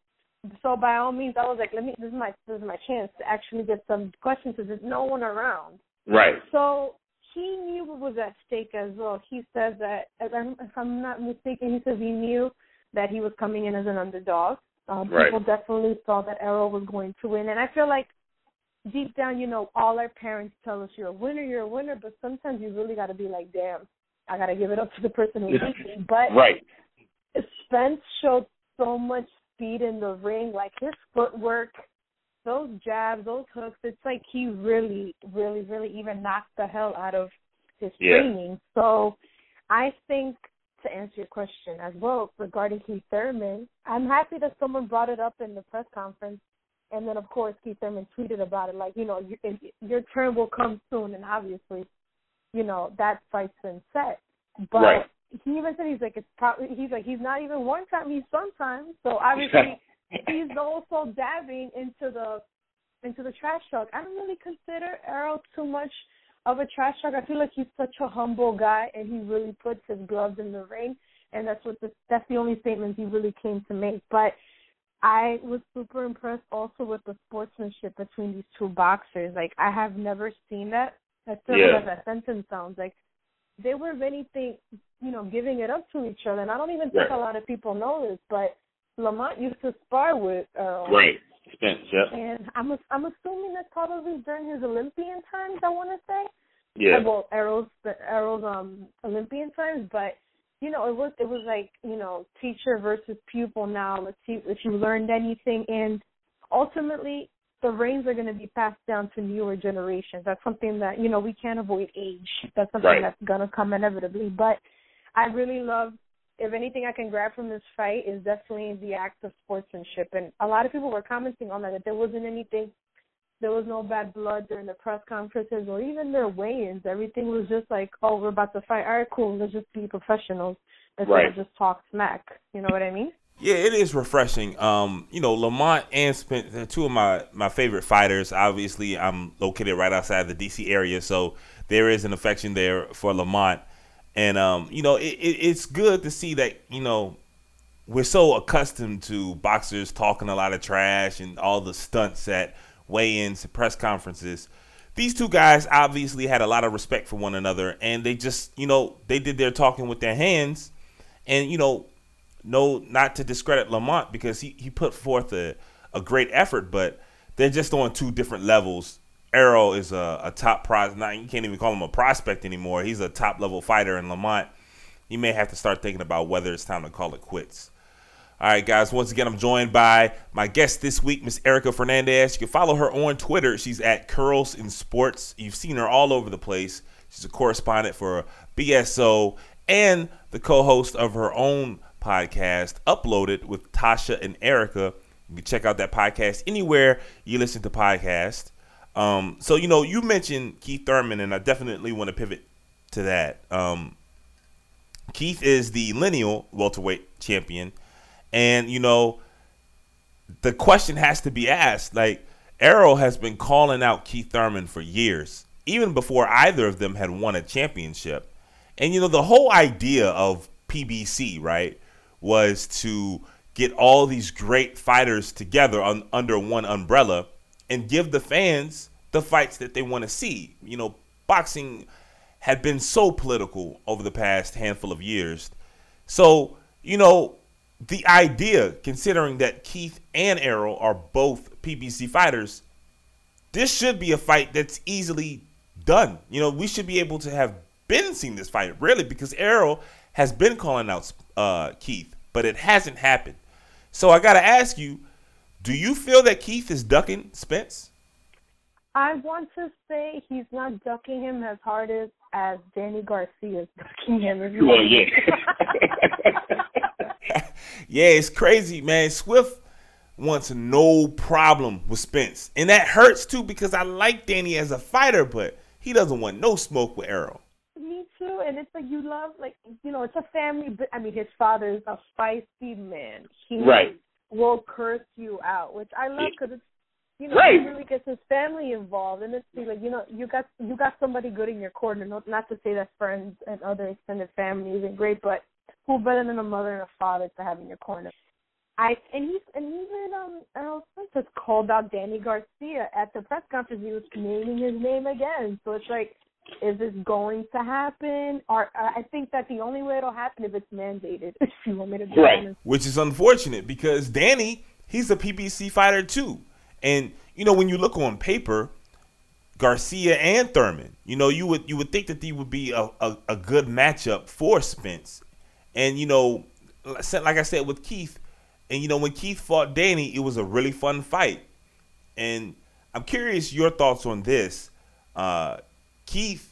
So by all means, I was like, let me. This is my this is my chance to actually get some questions because there's no one around. Right. So he knew what was at stake as well. He says that, if I'm not mistaken, he says he knew that he was coming in as an underdog. Um, right. People definitely saw that Errol was going to win, and I feel like deep down, you know, all our parents tell us you're a winner, you're a winner, but sometimes you really got to be like, damn, I got to give it up to the person who beat me. But right. Spence showed so much speed in the ring, like his footwork, those jabs, those hooks. It's like he really, really, really even knocked the hell out of his yeah. training. So I think to answer your question as well regarding Keith Thurman, I'm happy that someone brought it up in the press conference and then, of course, Keith Thurman tweeted about it, like, you know, you, your turn will come soon. And obviously, you know, that fight's been set. But right. He even said he's like, it's probably, he's like, he's not even one time, he's sometimes. So obviously, he's also dabbing into the into the trash talk. I don't really consider Errol too much of a trash talk. I feel like he's such a humble guy, and he really puts his gloves in the ring, and that's what the, that's the only statement he really came to make. But I was super impressed also with the sportsmanship between these two boxers. Like I have never seen that. That's yeah. as that sentence sounds like. They were anything, you know, giving it up to each other. And I don't even think right. a lot of people know this, but Lamont used to spar with Errol. Right. Spence, yeah. And I'm I'm assuming that's probably during his Olympian times. I want to say. Yeah. Well, Errol's Errol's um Olympian times, but you know, it was it was like you know teacher versus pupil. Now let's see if you learned anything, and ultimately the reins are going to be passed down to newer generations. That's something that you know we can't avoid age. That's something right. that's going to come inevitably. But I really love. If anything I can grab from this fight is definitely the act of sportsmanship, and a lot of people were commenting on that that there wasn't anything there was no bad blood during the press conferences or even their weigh-ins. Everything was just like, oh, we're about to fight. All right, cool. Let's just be professionals instead right. of just talk smack. You know what I mean? Yeah, it is refreshing. Um, you know, Lamont and Spence, they're two of my, my favorite fighters. Obviously, I'm located right outside the D.C. area, so there is an affection there for Lamont. And, um, you know, it, it, it's good to see that, you know, we're so accustomed to boxers talking a lot of trash and all the stunts that – weigh-ins, press conferences. These two guys obviously had a lot of respect for one another, and they just, you know, they did their talking with their hands, and you know, no, not to discredit Lamont because he he put forth a a great effort, but they're just on two different levels. Errol is a, a top pros. Now you can't even call him a prospect anymore. He's a top level fighter, and Lamont, he may have to start thinking about whether it's time to call it quits. All right, guys. Once again, I'm joined by my guest this week, Miss Erika Fernandez. You can follow her on Twitter. She's at Curls in Sports. You've seen her all over the place. She's a correspondent for BSO and the co-host of her own podcast, Uploaded with Tasha and Erika. You can check out that podcast anywhere you listen to podcasts. Um, so you know, you mentioned Keith Thurman, and I definitely want to pivot to that. Um, Keith is the lineal welterweight champion, and you know, the question has to be asked. Like Errol has been calling out Keith Thurman for years, even before either of them had won a championship. And you know, the whole idea of PBC, right, was to get all these great fighters together on, under one umbrella and give the fans the fights that they want to see. You know, boxing had been so political over the past handful of years. So, you know, the idea, considering that Keith and Errol are both PBC fighters, this should be a fight that's easily done. You know, we should be able to have been seeing this fight, really, because Errol has been calling out uh, Keith, but it hasn't happened. So I got to ask you, do you feel that Keith is ducking Spence? I want to say he's not ducking him as hard as as Danny Garcia is ducking him. Well, yeah. yeah, it's crazy, man. Swift wants no problem with Spence, and that hurts too because I like Danny as a fighter, but he doesn't want no smoke with Errol. And it's like you love, like you know, it's a family. But I mean, his father is a feisty man. He right. will curse you out, which I love because it's you know, right. he really gets his family involved, and it's like you know, you got you got somebody good in your corner. Not, not to say that friends and other extended family isn't great, but who better than a mother and a father to have in your corner? I and he's and even um Errol Spence has called out Danny Garcia at the press conference. He was naming his name again, so it's like, is this going to happen? Or uh, I think that the only way it'll happen if it's mandated. If you want me to be right. honest, which is unfortunate because Danny, he's a PBC fighter too. And you know, when you look on paper, Garcia and Thurman, you know, you would you would think that they would be a, a, a good matchup for Spence. And you know, like I said with Keith, and you know, when Keith fought Danny, it was a really fun fight. And I'm curious your thoughts on this. Uh, Keith,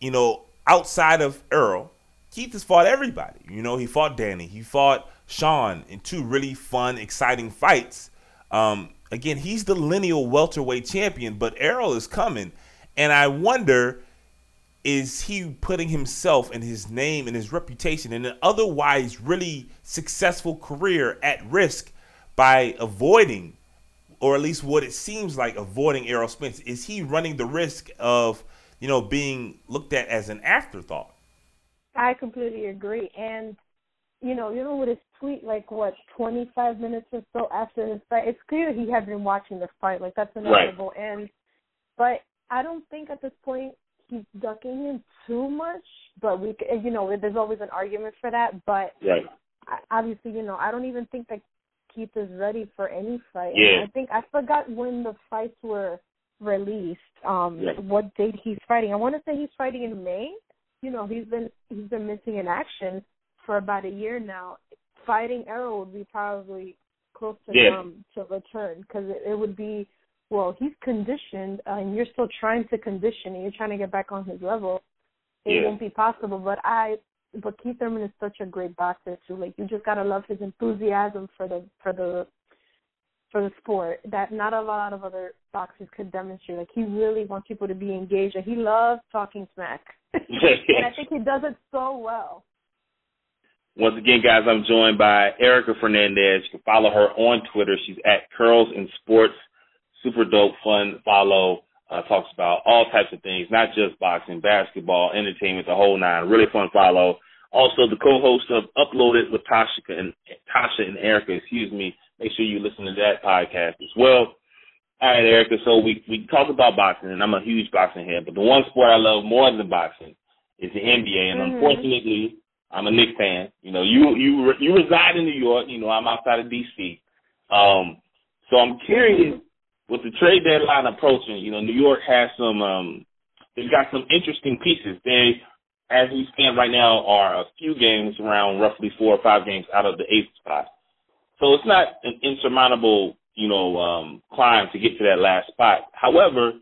you know, outside of Errol, Keith has fought everybody. You know, he fought Danny, he fought Shawn in two really fun, exciting fights. Um, Again, he's the lineal welterweight champion, but Errol is coming. And I wonder is he putting himself and his name and his reputation and an otherwise really successful career at risk by avoiding, or at least what it seems like avoiding Errol Spence? Is he running the risk of, you know, being looked at as an afterthought? I completely agree. And you know, you know, with his tweet, like what, 25 minutes or so after his fight, it's clear he had been watching the fight. Like that's inevitable. Right. And, but I don't think at this point he's ducking him too much. But we, you know, there's always an argument for that. But right. obviously, you know, I don't even think that Keith is ready for any fight. Yeah. I think I forgot when the fights were released. Um, yeah. what date he's fighting? I want to say he's fighting in May. You know, he's been he's been missing in action for about a year now, fighting Errol would be probably close to yeah. um to return because it, it would be well he's conditioned uh, and you're still trying to condition and you're trying to get back on his level. It yeah. won't be possible. But I but Keith Thurman is such a great boxer too. Like you just gotta love his enthusiasm for the for the for the sport that not a lot of other boxers could demonstrate. Like he really wants people to be engaged and he loves talking smack. and I think he does it so well. Once again, guys, I'm joined by Erika Fernandez. You can follow her on Twitter. She's at Curls in Sports. Super dope, fun follow. Uh, talks about all types of things, not just boxing, basketball, entertainment, the whole nine. Really fun follow. Also, the co-host of Uploaded with Tasha and Tasha and Erika. Excuse me. Make sure you listen to that podcast as well. All right, Erika. So we we talk about boxing, and I'm a huge boxing head. But the one sport I love more than boxing is the NBA, and mm-hmm. unfortunately, I'm a Knicks fan. You know, you you you reside in New York. You know, I'm outside of D.C. Um, so I'm curious with the trade deadline approaching. You know, New York has some. Um, they've got some interesting pieces. They, as we stand right now, are a few games around roughly four or five games out of the eighth spot. So it's not an insurmountable, you know, um, climb to get to that last spot. However,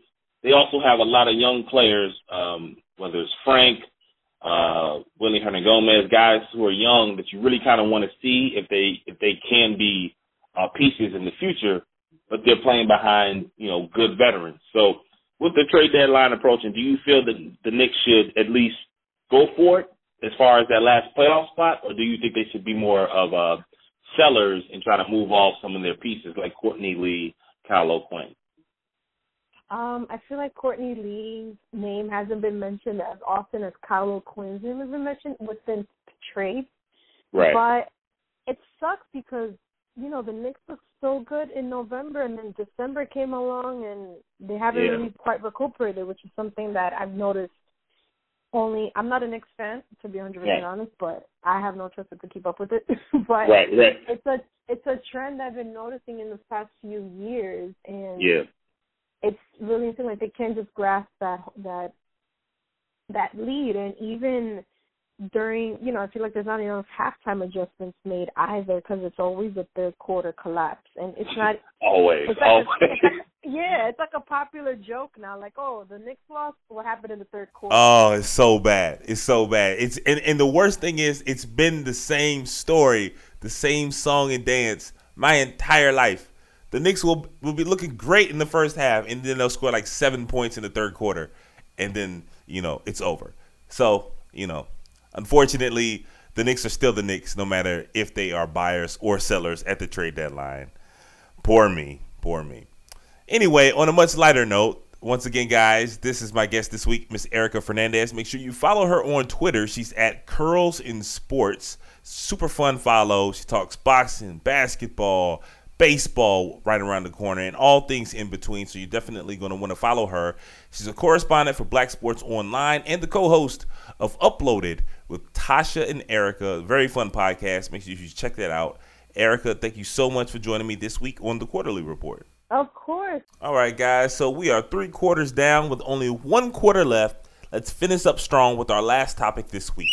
they also have a lot of young players, um, whether it's Frank, uh, Willy Hernangomez, guys who are young that you really kind of want to see if they if they can be uh, pieces in the future, but they're playing behind you know good veterans. So with the trade deadline approaching, do you feel that the Knicks should at least go for it as far as that last playoff spot, or do you think they should be more of uh, sellers and try to move off some of their pieces like Courtney Lee, Kyle O'Quinn? Um, I feel like Courtney Lee's name hasn't been mentioned as often as Kyle O'Quinn's name has been mentioned within trade. Right. But it sucks because you know the Knicks looked so good in November, and then December came along, and they haven't Yeah. really quite recuperated, which is something that I've noticed. Only I'm not a Knicks fan to be 100 percent Right. honest, but I have no choice but to keep up with it. but Right, right. it's a it's a trend I've been noticing in the past few years, and Yeah. it's really seems like they can't just grasp that that that lead and even during you know I feel like there's not enough halftime adjustments made either because it's always a third quarter collapse and it's not Always, it's like, always. a, it's like yeah it's like a popular joke now like oh the Knicks lost what happened in the third quarter Oh, it's so bad. It's so bad. It's and, and the worst thing is it's been the same story, the same song and dance my entire life. The Knicks will will be looking great in the first half, and then they'll score like seven points in the third quarter, and then you know it's over. So you know, unfortunately, the Knicks are still the Knicks, no matter if they are buyers or sellers at the trade deadline. Poor me, poor me. Anyway, on a much lighter note, once again, guys, this is my guest this week, Miss Erika Fernandez. Make sure you follow her on Twitter. She's at Curls in Sports. Super fun follow. She talks boxing, basketball, baseball right around the corner, and all things in between. So you're definitely going to want to follow her. She's a correspondent for Black Sports Online and the co-host of Uploaded with Tasha and Erika. Very fun podcast. Make sure you check that out. Erika, thank you so much for joining me this week on the Quarter-Lee Report. Of course All right, guys. So we are three quarters down with only one quarter left. Let's finish up strong with our last topic this week.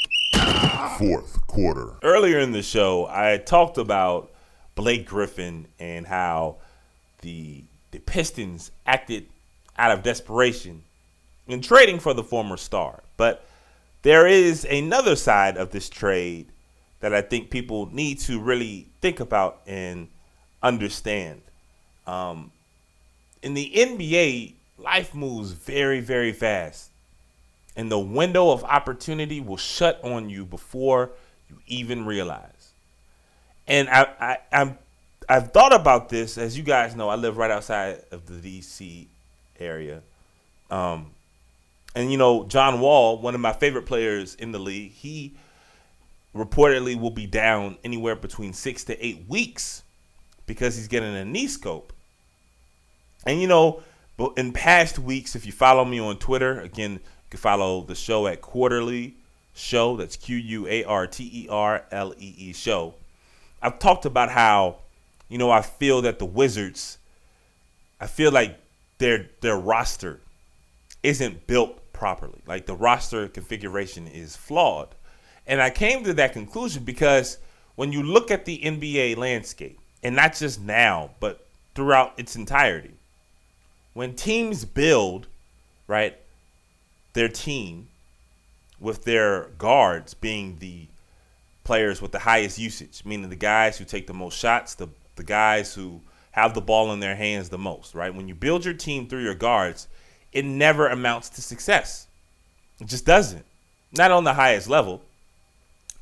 Fourth quarter. Earlier in the show, I talked about Blake Griffin and how the the Pistons acted out of desperation in trading for the former star. But there is another side of this trade that I think people need to really think about and understand. Um, in the NBA, life moves very, very fast. And the window of opportunity will shut on you before you even realize. And I, I, I'm, I've thought about this. As you guys know, I live right outside of the DC area. Um, and, you know, John Wall, one of my favorite players in the league, he reportedly will be down anywhere between six to eight weeks because he's getting a knee scope. And you know, in past weeks, if you follow me on Twitter, again, you can follow the show at Quarter-Lee Show. That's Q U A R T E R L E E Show. I've talked about how, you know, I feel that the Wizards, I feel like their their roster isn't built properly. Like the roster configuration is flawed. And I came to that conclusion because when you look at the NBA landscape, and not just now, but throughout its entirety, when teams build, right, their team with their guards being the players with the highest usage, meaning the guys who take the most shots, the, the guys who have the ball in their hands the most, right? When you build your team through your guards, it never amounts to success. It just doesn't. Not on the highest level.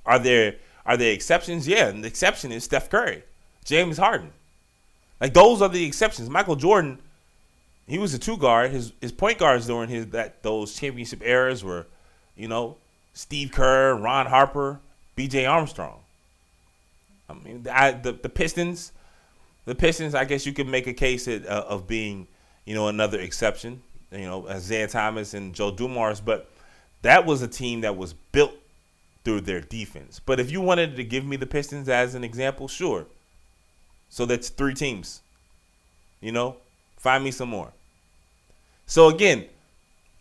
Are there are there exceptions? Yeah, and the exception is Steph Curry, James Harden. Like those are the exceptions. Michael Jordan, he was a two guard. His his point guards during his that those championship eras were, you know, Steve Kerr, Ron Harper, B.J. Armstrong. I mean, I, the the Pistons, the Pistons. I guess you could make a case uh, of being, you know, another exception. You know, Isiah Thomas and Joe Dumars, but that was a team that was built through their defense. But if you wanted to give me the Pistons as an example, sure. So that's three teams. You know, find me some more. So again,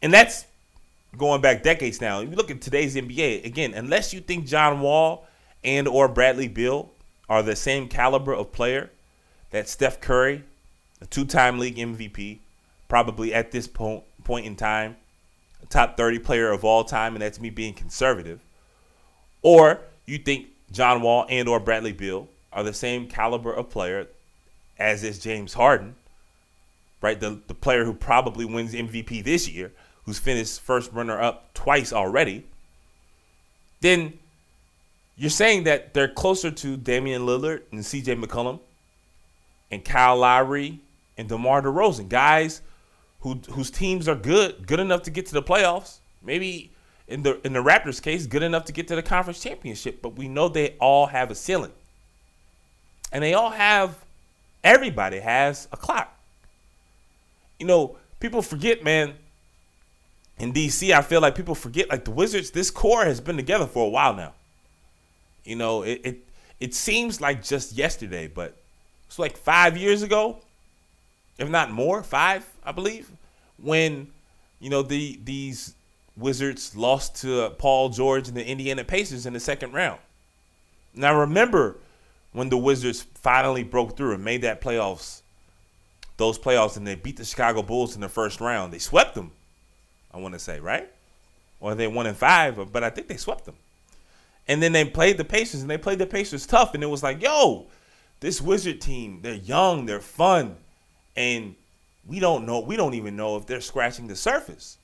and that's going back decades now. If you look at today's NBA, again, unless you think John Wall and or Bradley Beal are the same caliber of player that Steph Curry, a two-time league MVP, probably at this point point in time, top 30 player of all time, and that's me being conservative. Or you think John Wall and or Bradley Beal are the same caliber of player as is James Harden, right? The the player who probably wins MVP this year, who's finished first runner up twice already, then you're saying that they're closer to Damian Lillard and CJ McCollum and Kyle Lowry and DeMar DeRozan, guys who whose teams are good, good enough to get to the playoffs. Maybe in the in the Raptors case, good enough to get to the conference championship, but we know they all have a ceiling. And they all have everybody has a clock. You know, people forget, man. In DC, I feel like people forget like the Wizards, this core has been together for a while now. You know, it it, it seems like just yesterday, but it's like five years ago, if not more, five, I believe, when you know the these Wizards lost to Paul George and the Indiana Pacers in the second round. Now remember when the Wizards finally broke through and made that playoffs, those playoffs, and they beat the Chicago Bulls in the first round. They swept them, I want to say, right? Or they won in five, but I think they swept them. And then they played the Pacers, and they played the Pacers tough, and it was like, yo, this Wizard team, they're young, they're fun, and we don't know, we don't even know if they're scratching the surface.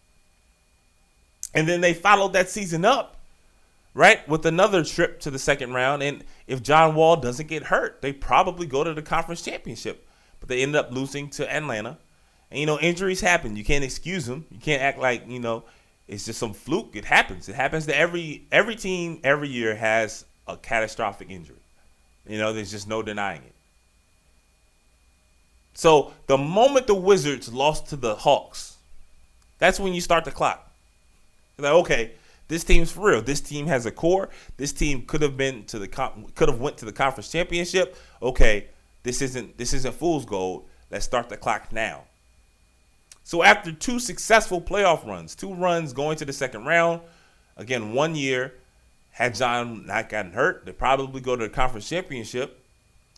And then they followed that season up, right, with another trip to the second round. And if John Wall doesn't get hurt, they probably go to the conference championship. But they ended up losing to Atlanta. And you know, injuries happen. You can't excuse them. You can't act like, you know, it's just some fluke. It happens. It happens to every every team every year has a catastrophic injury. You know, there's just no denying it. So the moment the Wizards lost to the Hawks, that's when you start the clock. Like, okay, this team's for real. This team has a core. This team could have been to the could have went to the conference championship. Okay, this isn't this isn't fool's gold. Let's start the clock now. So after two successful playoff runs, two runs going to the second round, again one year, had John not gotten hurt, they probably go to the conference championship.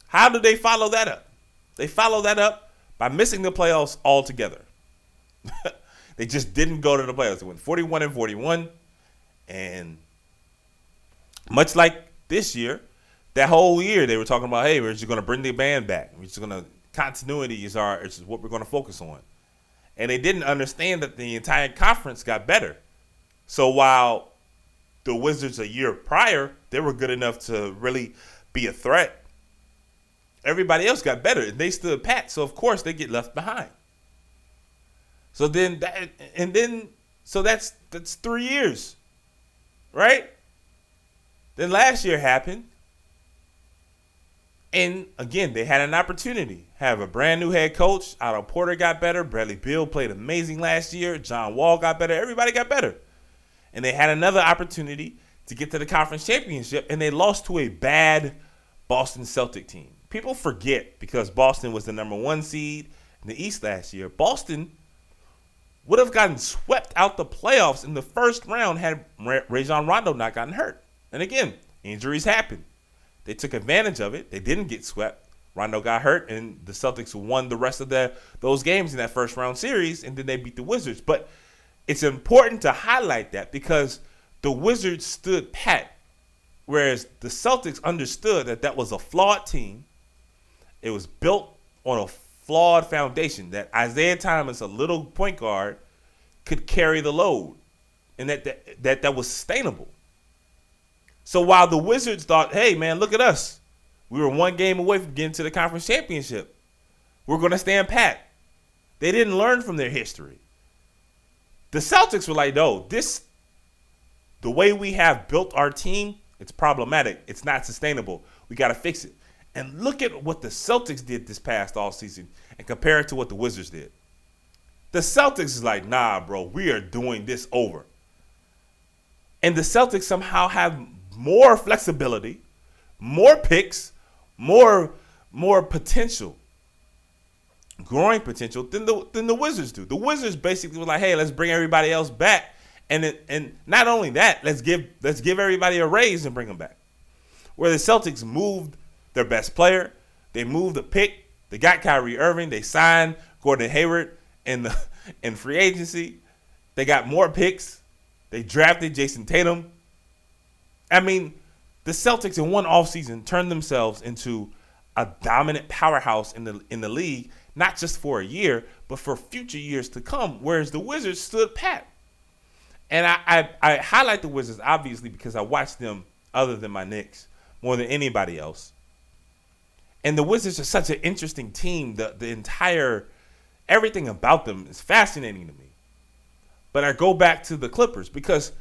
How do they follow that up? They follow that up by missing the playoffs altogether. they just didn't go to the playoffs. They went 41 and 41. And much like this year, that whole year they were talking about, hey, we're just going to bring the band back. We're just to continuity is our is what we're going to focus on. And they didn't understand that the entire conference got better. So while the Wizards a year prior, they were good enough to really be a threat Everybody else got better. And they stood pat. So of course they get left behind. So then that and then so that's that's three years. Right? Then last year happened. And again, they had an opportunity. Have a brand new head coach. Otto Porter got better. Bradley Beal played amazing last year. John Wall got better. Everybody got better. And they had another opportunity to get to the conference championship, and they lost to a bad Boston Celtic team people forget because Boston was the number one seed in the East last year. Boston would have gotten swept out the playoffs in the first round had Rajon Rondo not gotten hurt. And again, injuries happen. They took advantage of it. They didn't get swept. Rondo got hurt, and the Celtics won the rest of the, those games in that first round series, and then they beat the Wizards. But it's important to highlight that because the Wizards stood pat, whereas the Celtics understood that that was a flawed team it was built on a flawed foundation that Isaiah Thomas, a little point guard, could carry the load, and that that that, that was sustainable. So while the Wizards thought, "Hey, man, look at us. We were one game away from getting to the conference championship. We're going to stand pat." They didn't learn from their history. The Celtics were like, "No, this the way we have built our team, it's problematic. It's not sustainable. We got to fix it." And look at what the Celtics did this past all season and compare it to what the Wizards did. The Celtics is like, nah, bro, we are doing this over. And the Celtics somehow have more flexibility, more picks, more more potential, growing potential than the than the Wizards do. The Wizards basically were like, hey, let's bring everybody else back, and it, and not only that, let's give let's give everybody a raise and bring them back. Where the Celtics moved their best player. They moved the pick. They got Kyrie Irving. They signed Gordon Hayward in the in free agency. They got more picks. They drafted Jayson Tatum. I mean, the Celtics in one offseason turned themselves into a dominant powerhouse in the in the league, not just for a year, but for future years to come. Whereas the Wizards stood pat. And I, I, I highlight the Wizards obviously because I watched them other than my Knicks more than anybody else. And the Wizards are such an interesting team. The the entire everything about them is fascinating to me. But I go back to the Clippers because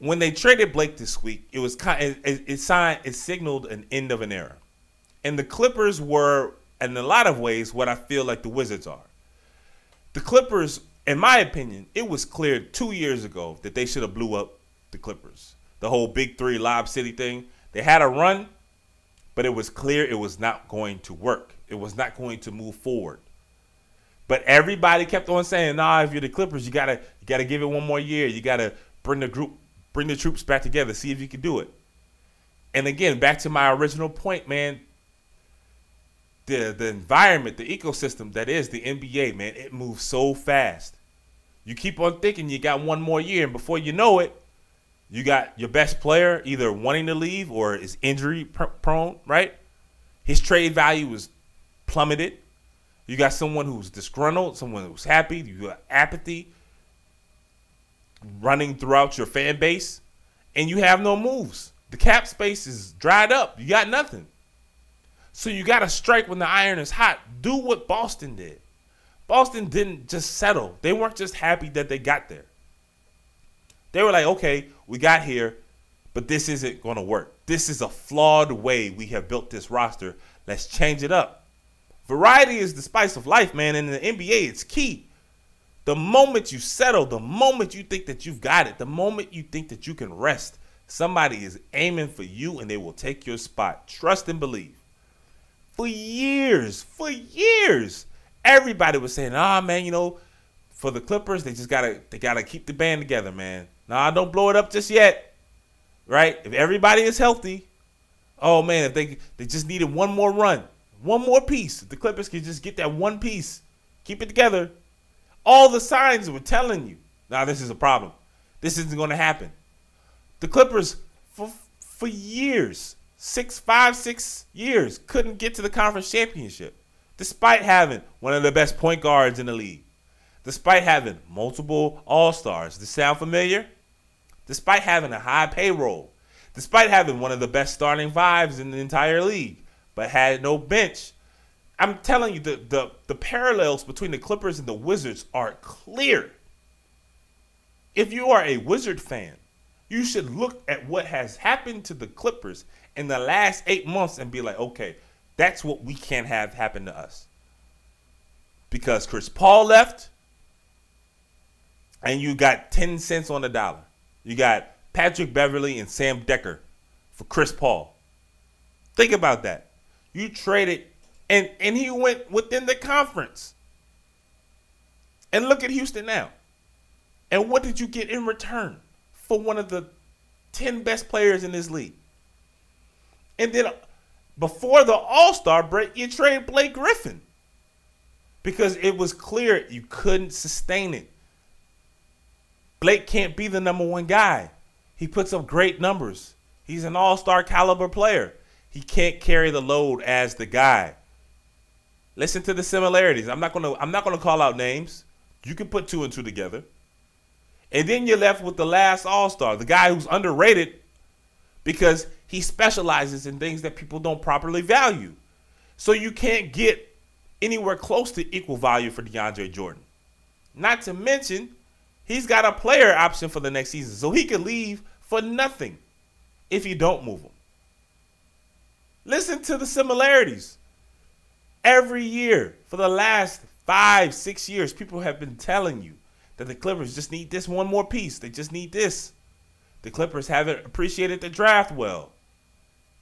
when they traded Blake this week, it was kind it, it, it signed it signaled an end of an era. And the Clippers were in a lot of ways what I feel like the Wizards are. The Clippers, in my opinion, it was clear 2 years ago that they should have blew up the Clippers. The whole Big 3 Lob City thing. They had a run, but it was clear it was not going to work. It was not going to move forward. But everybody kept on saying, "Nah, if you're the Clippers, you gotta you gotta give it one more year. You gotta bring the group, bring the troops back together, see if you can do it." And again, back to my original point, man. The the environment, the ecosystem that is the NBA, man, it moves so fast. You keep on thinking you got one more year, and before you know it, you got your best player either wanting to leave or is injury prone, right? His trade value is plummeted. You got someone who's disgruntled, someone who's happy, you got apathy running throughout your fan base, and you have no moves. The cap space is dried up. You got nothing. So you got to strike when the iron is hot. Do what Boston did. Boston didn't just settle. They weren't just happy that they got there. They were like, okay, we got here, but this isn't going to work. This is a flawed way we have built this roster. Let's change it up. Variety is the spice of life, man. And in the NBA, it's key. The moment you settle, the moment you think that you've got it, the moment you think that you can rest, somebody is aiming for you and they will take your spot. Trust and believe. For years, for years, everybody was saying, ah, man, you know, for the Clippers, they just gotta they gotta keep the band together, man. Nah, don't blow it up just yet. Right? If everybody is healthy, oh man, if they they just needed one more run. One more piece. The Clippers could just get that one piece, keep it together. All the signs were telling you, now this is a problem. This isn't going to happen. The Clippers, for, for years, six, five, six years, couldn't get to the conference championship, despite having one of the best point guards in the league, despite having multiple All Stars. Does sound familiar? Despite having a high payroll, despite having one of the best starting fives in the entire league, but had no bench. I'm telling you, the, the, the parallels between the Clippers and the Wizards are clear. If you are a Wizard fan, you should look at what has happened to the Clippers in the last eight months and be like, okay, that's what we can't have happen to us. Because Chris Paul left, and you got 10 cents on the dollar. You got Patrick Beverley and Sam Dekker for Chris Paul. Think about that. You traded, and and he went within the conference. And look at Houston now. And what did you get in return for one of the 10 best players in this league? And then uh, before the All Star break, you trade Blake Griffin because it was clear you couldn't sustain it. Blake can't be the number one guy. He puts up great numbers. He's an all star caliber player. He can't carry the load as the guy. Listen to the similarities. I'm not gonna I'm not gonna call out names. You can put two and two together. And then you're left with the last all-star, the guy who's underrated because he specializes in things that people don't properly value. So you can't get anywhere close to equal value for DeAndre Jordan. Not to mention, he's got a player option for the next season. So he could leave for nothing if you don't move him. Listen to the similarities. Every year for the last five, six years, people have been telling you that the Clippers just need this one more piece. They just need this. The Clippers haven't appreciated the draft well.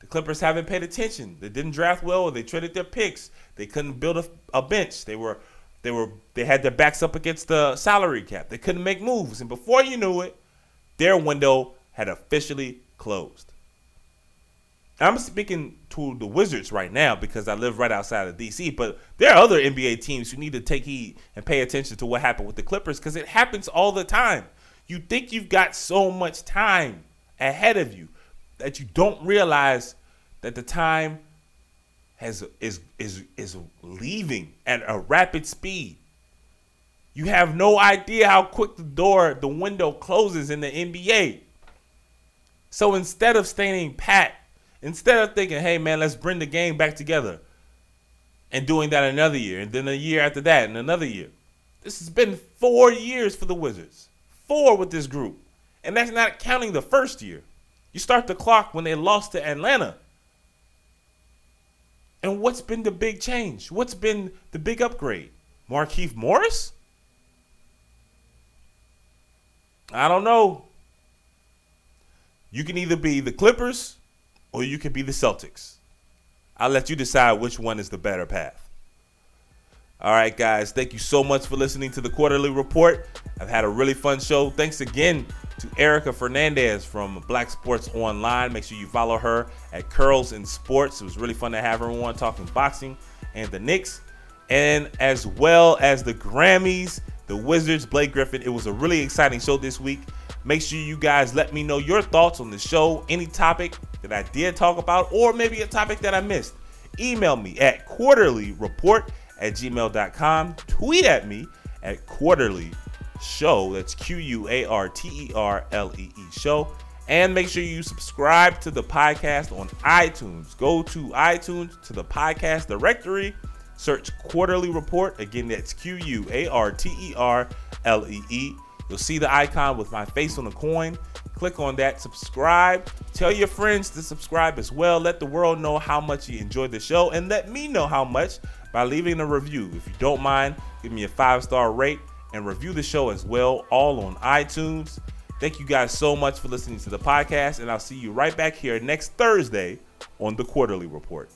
The Clippers haven't paid attention. They didn't draft well, they traded their picks. They couldn't build a, a bench. They were, they were, they had their backs up against the salary cap. They couldn't make moves, and before you knew it, their window had officially closed. I'm speaking to the Wizards right now because I live right outside of DC, but there are other NBA teams who need to take heed and pay attention to what happened with the Clippers because it happens all the time. You think you've got so much time ahead of you that you don't realize that the time has is is is leaving at a rapid speed. You have no idea how quick the door, the window closes in the NBA. So instead of staying pat, instead of thinking, hey man, let's bring the game back together, and doing that another year, and then a year after that, and another year. This has been four years for the Wizards. Four with this group. And that's not counting the first year. You start the clock when they lost to Atlanta. And what's been the big change? What's been the big upgrade? Markieff Morris? I don't know. You can either be the Clippers or you can be the Celtics. I'll let you decide which one is the better path. All right, guys, thank you so much for listening to the Quarter-Lee Report. I've had a really fun show. Thanks again to Erika Fernandez from Black Sports Online. Make sure you follow her at Curls in Sports. It was really fun to have her on talking boxing and the Knicks, and as well as the Grammys, the Wizards, Blake Griffin. It was a really exciting show this week. Make sure you guys let me know your thoughts on the show, any topic that I did talk about, or maybe a topic that I missed. Email me at quarterlyreport at gmail.com. Tweet at me at Quarter-Lee Show. That's Q U A R T E R L E E show. And make sure you subscribe to the podcast on iTunes. Go to iTunes to the podcast directory, search Quarter-Lee Report. Again, that's Q U A R T E R L E E. You'll see the icon with my face on the coin. Click on that, subscribe. Tell your friends to subscribe as well. Let the world know how much you enjoyed the show and let me know how much by leaving a review. If you don't mind, give me a five star rate and review the show as well, all on iTunes. Thank you guys so much for listening to the podcast, and I'll see you right back here next Thursday on the Quarter-Lee Report.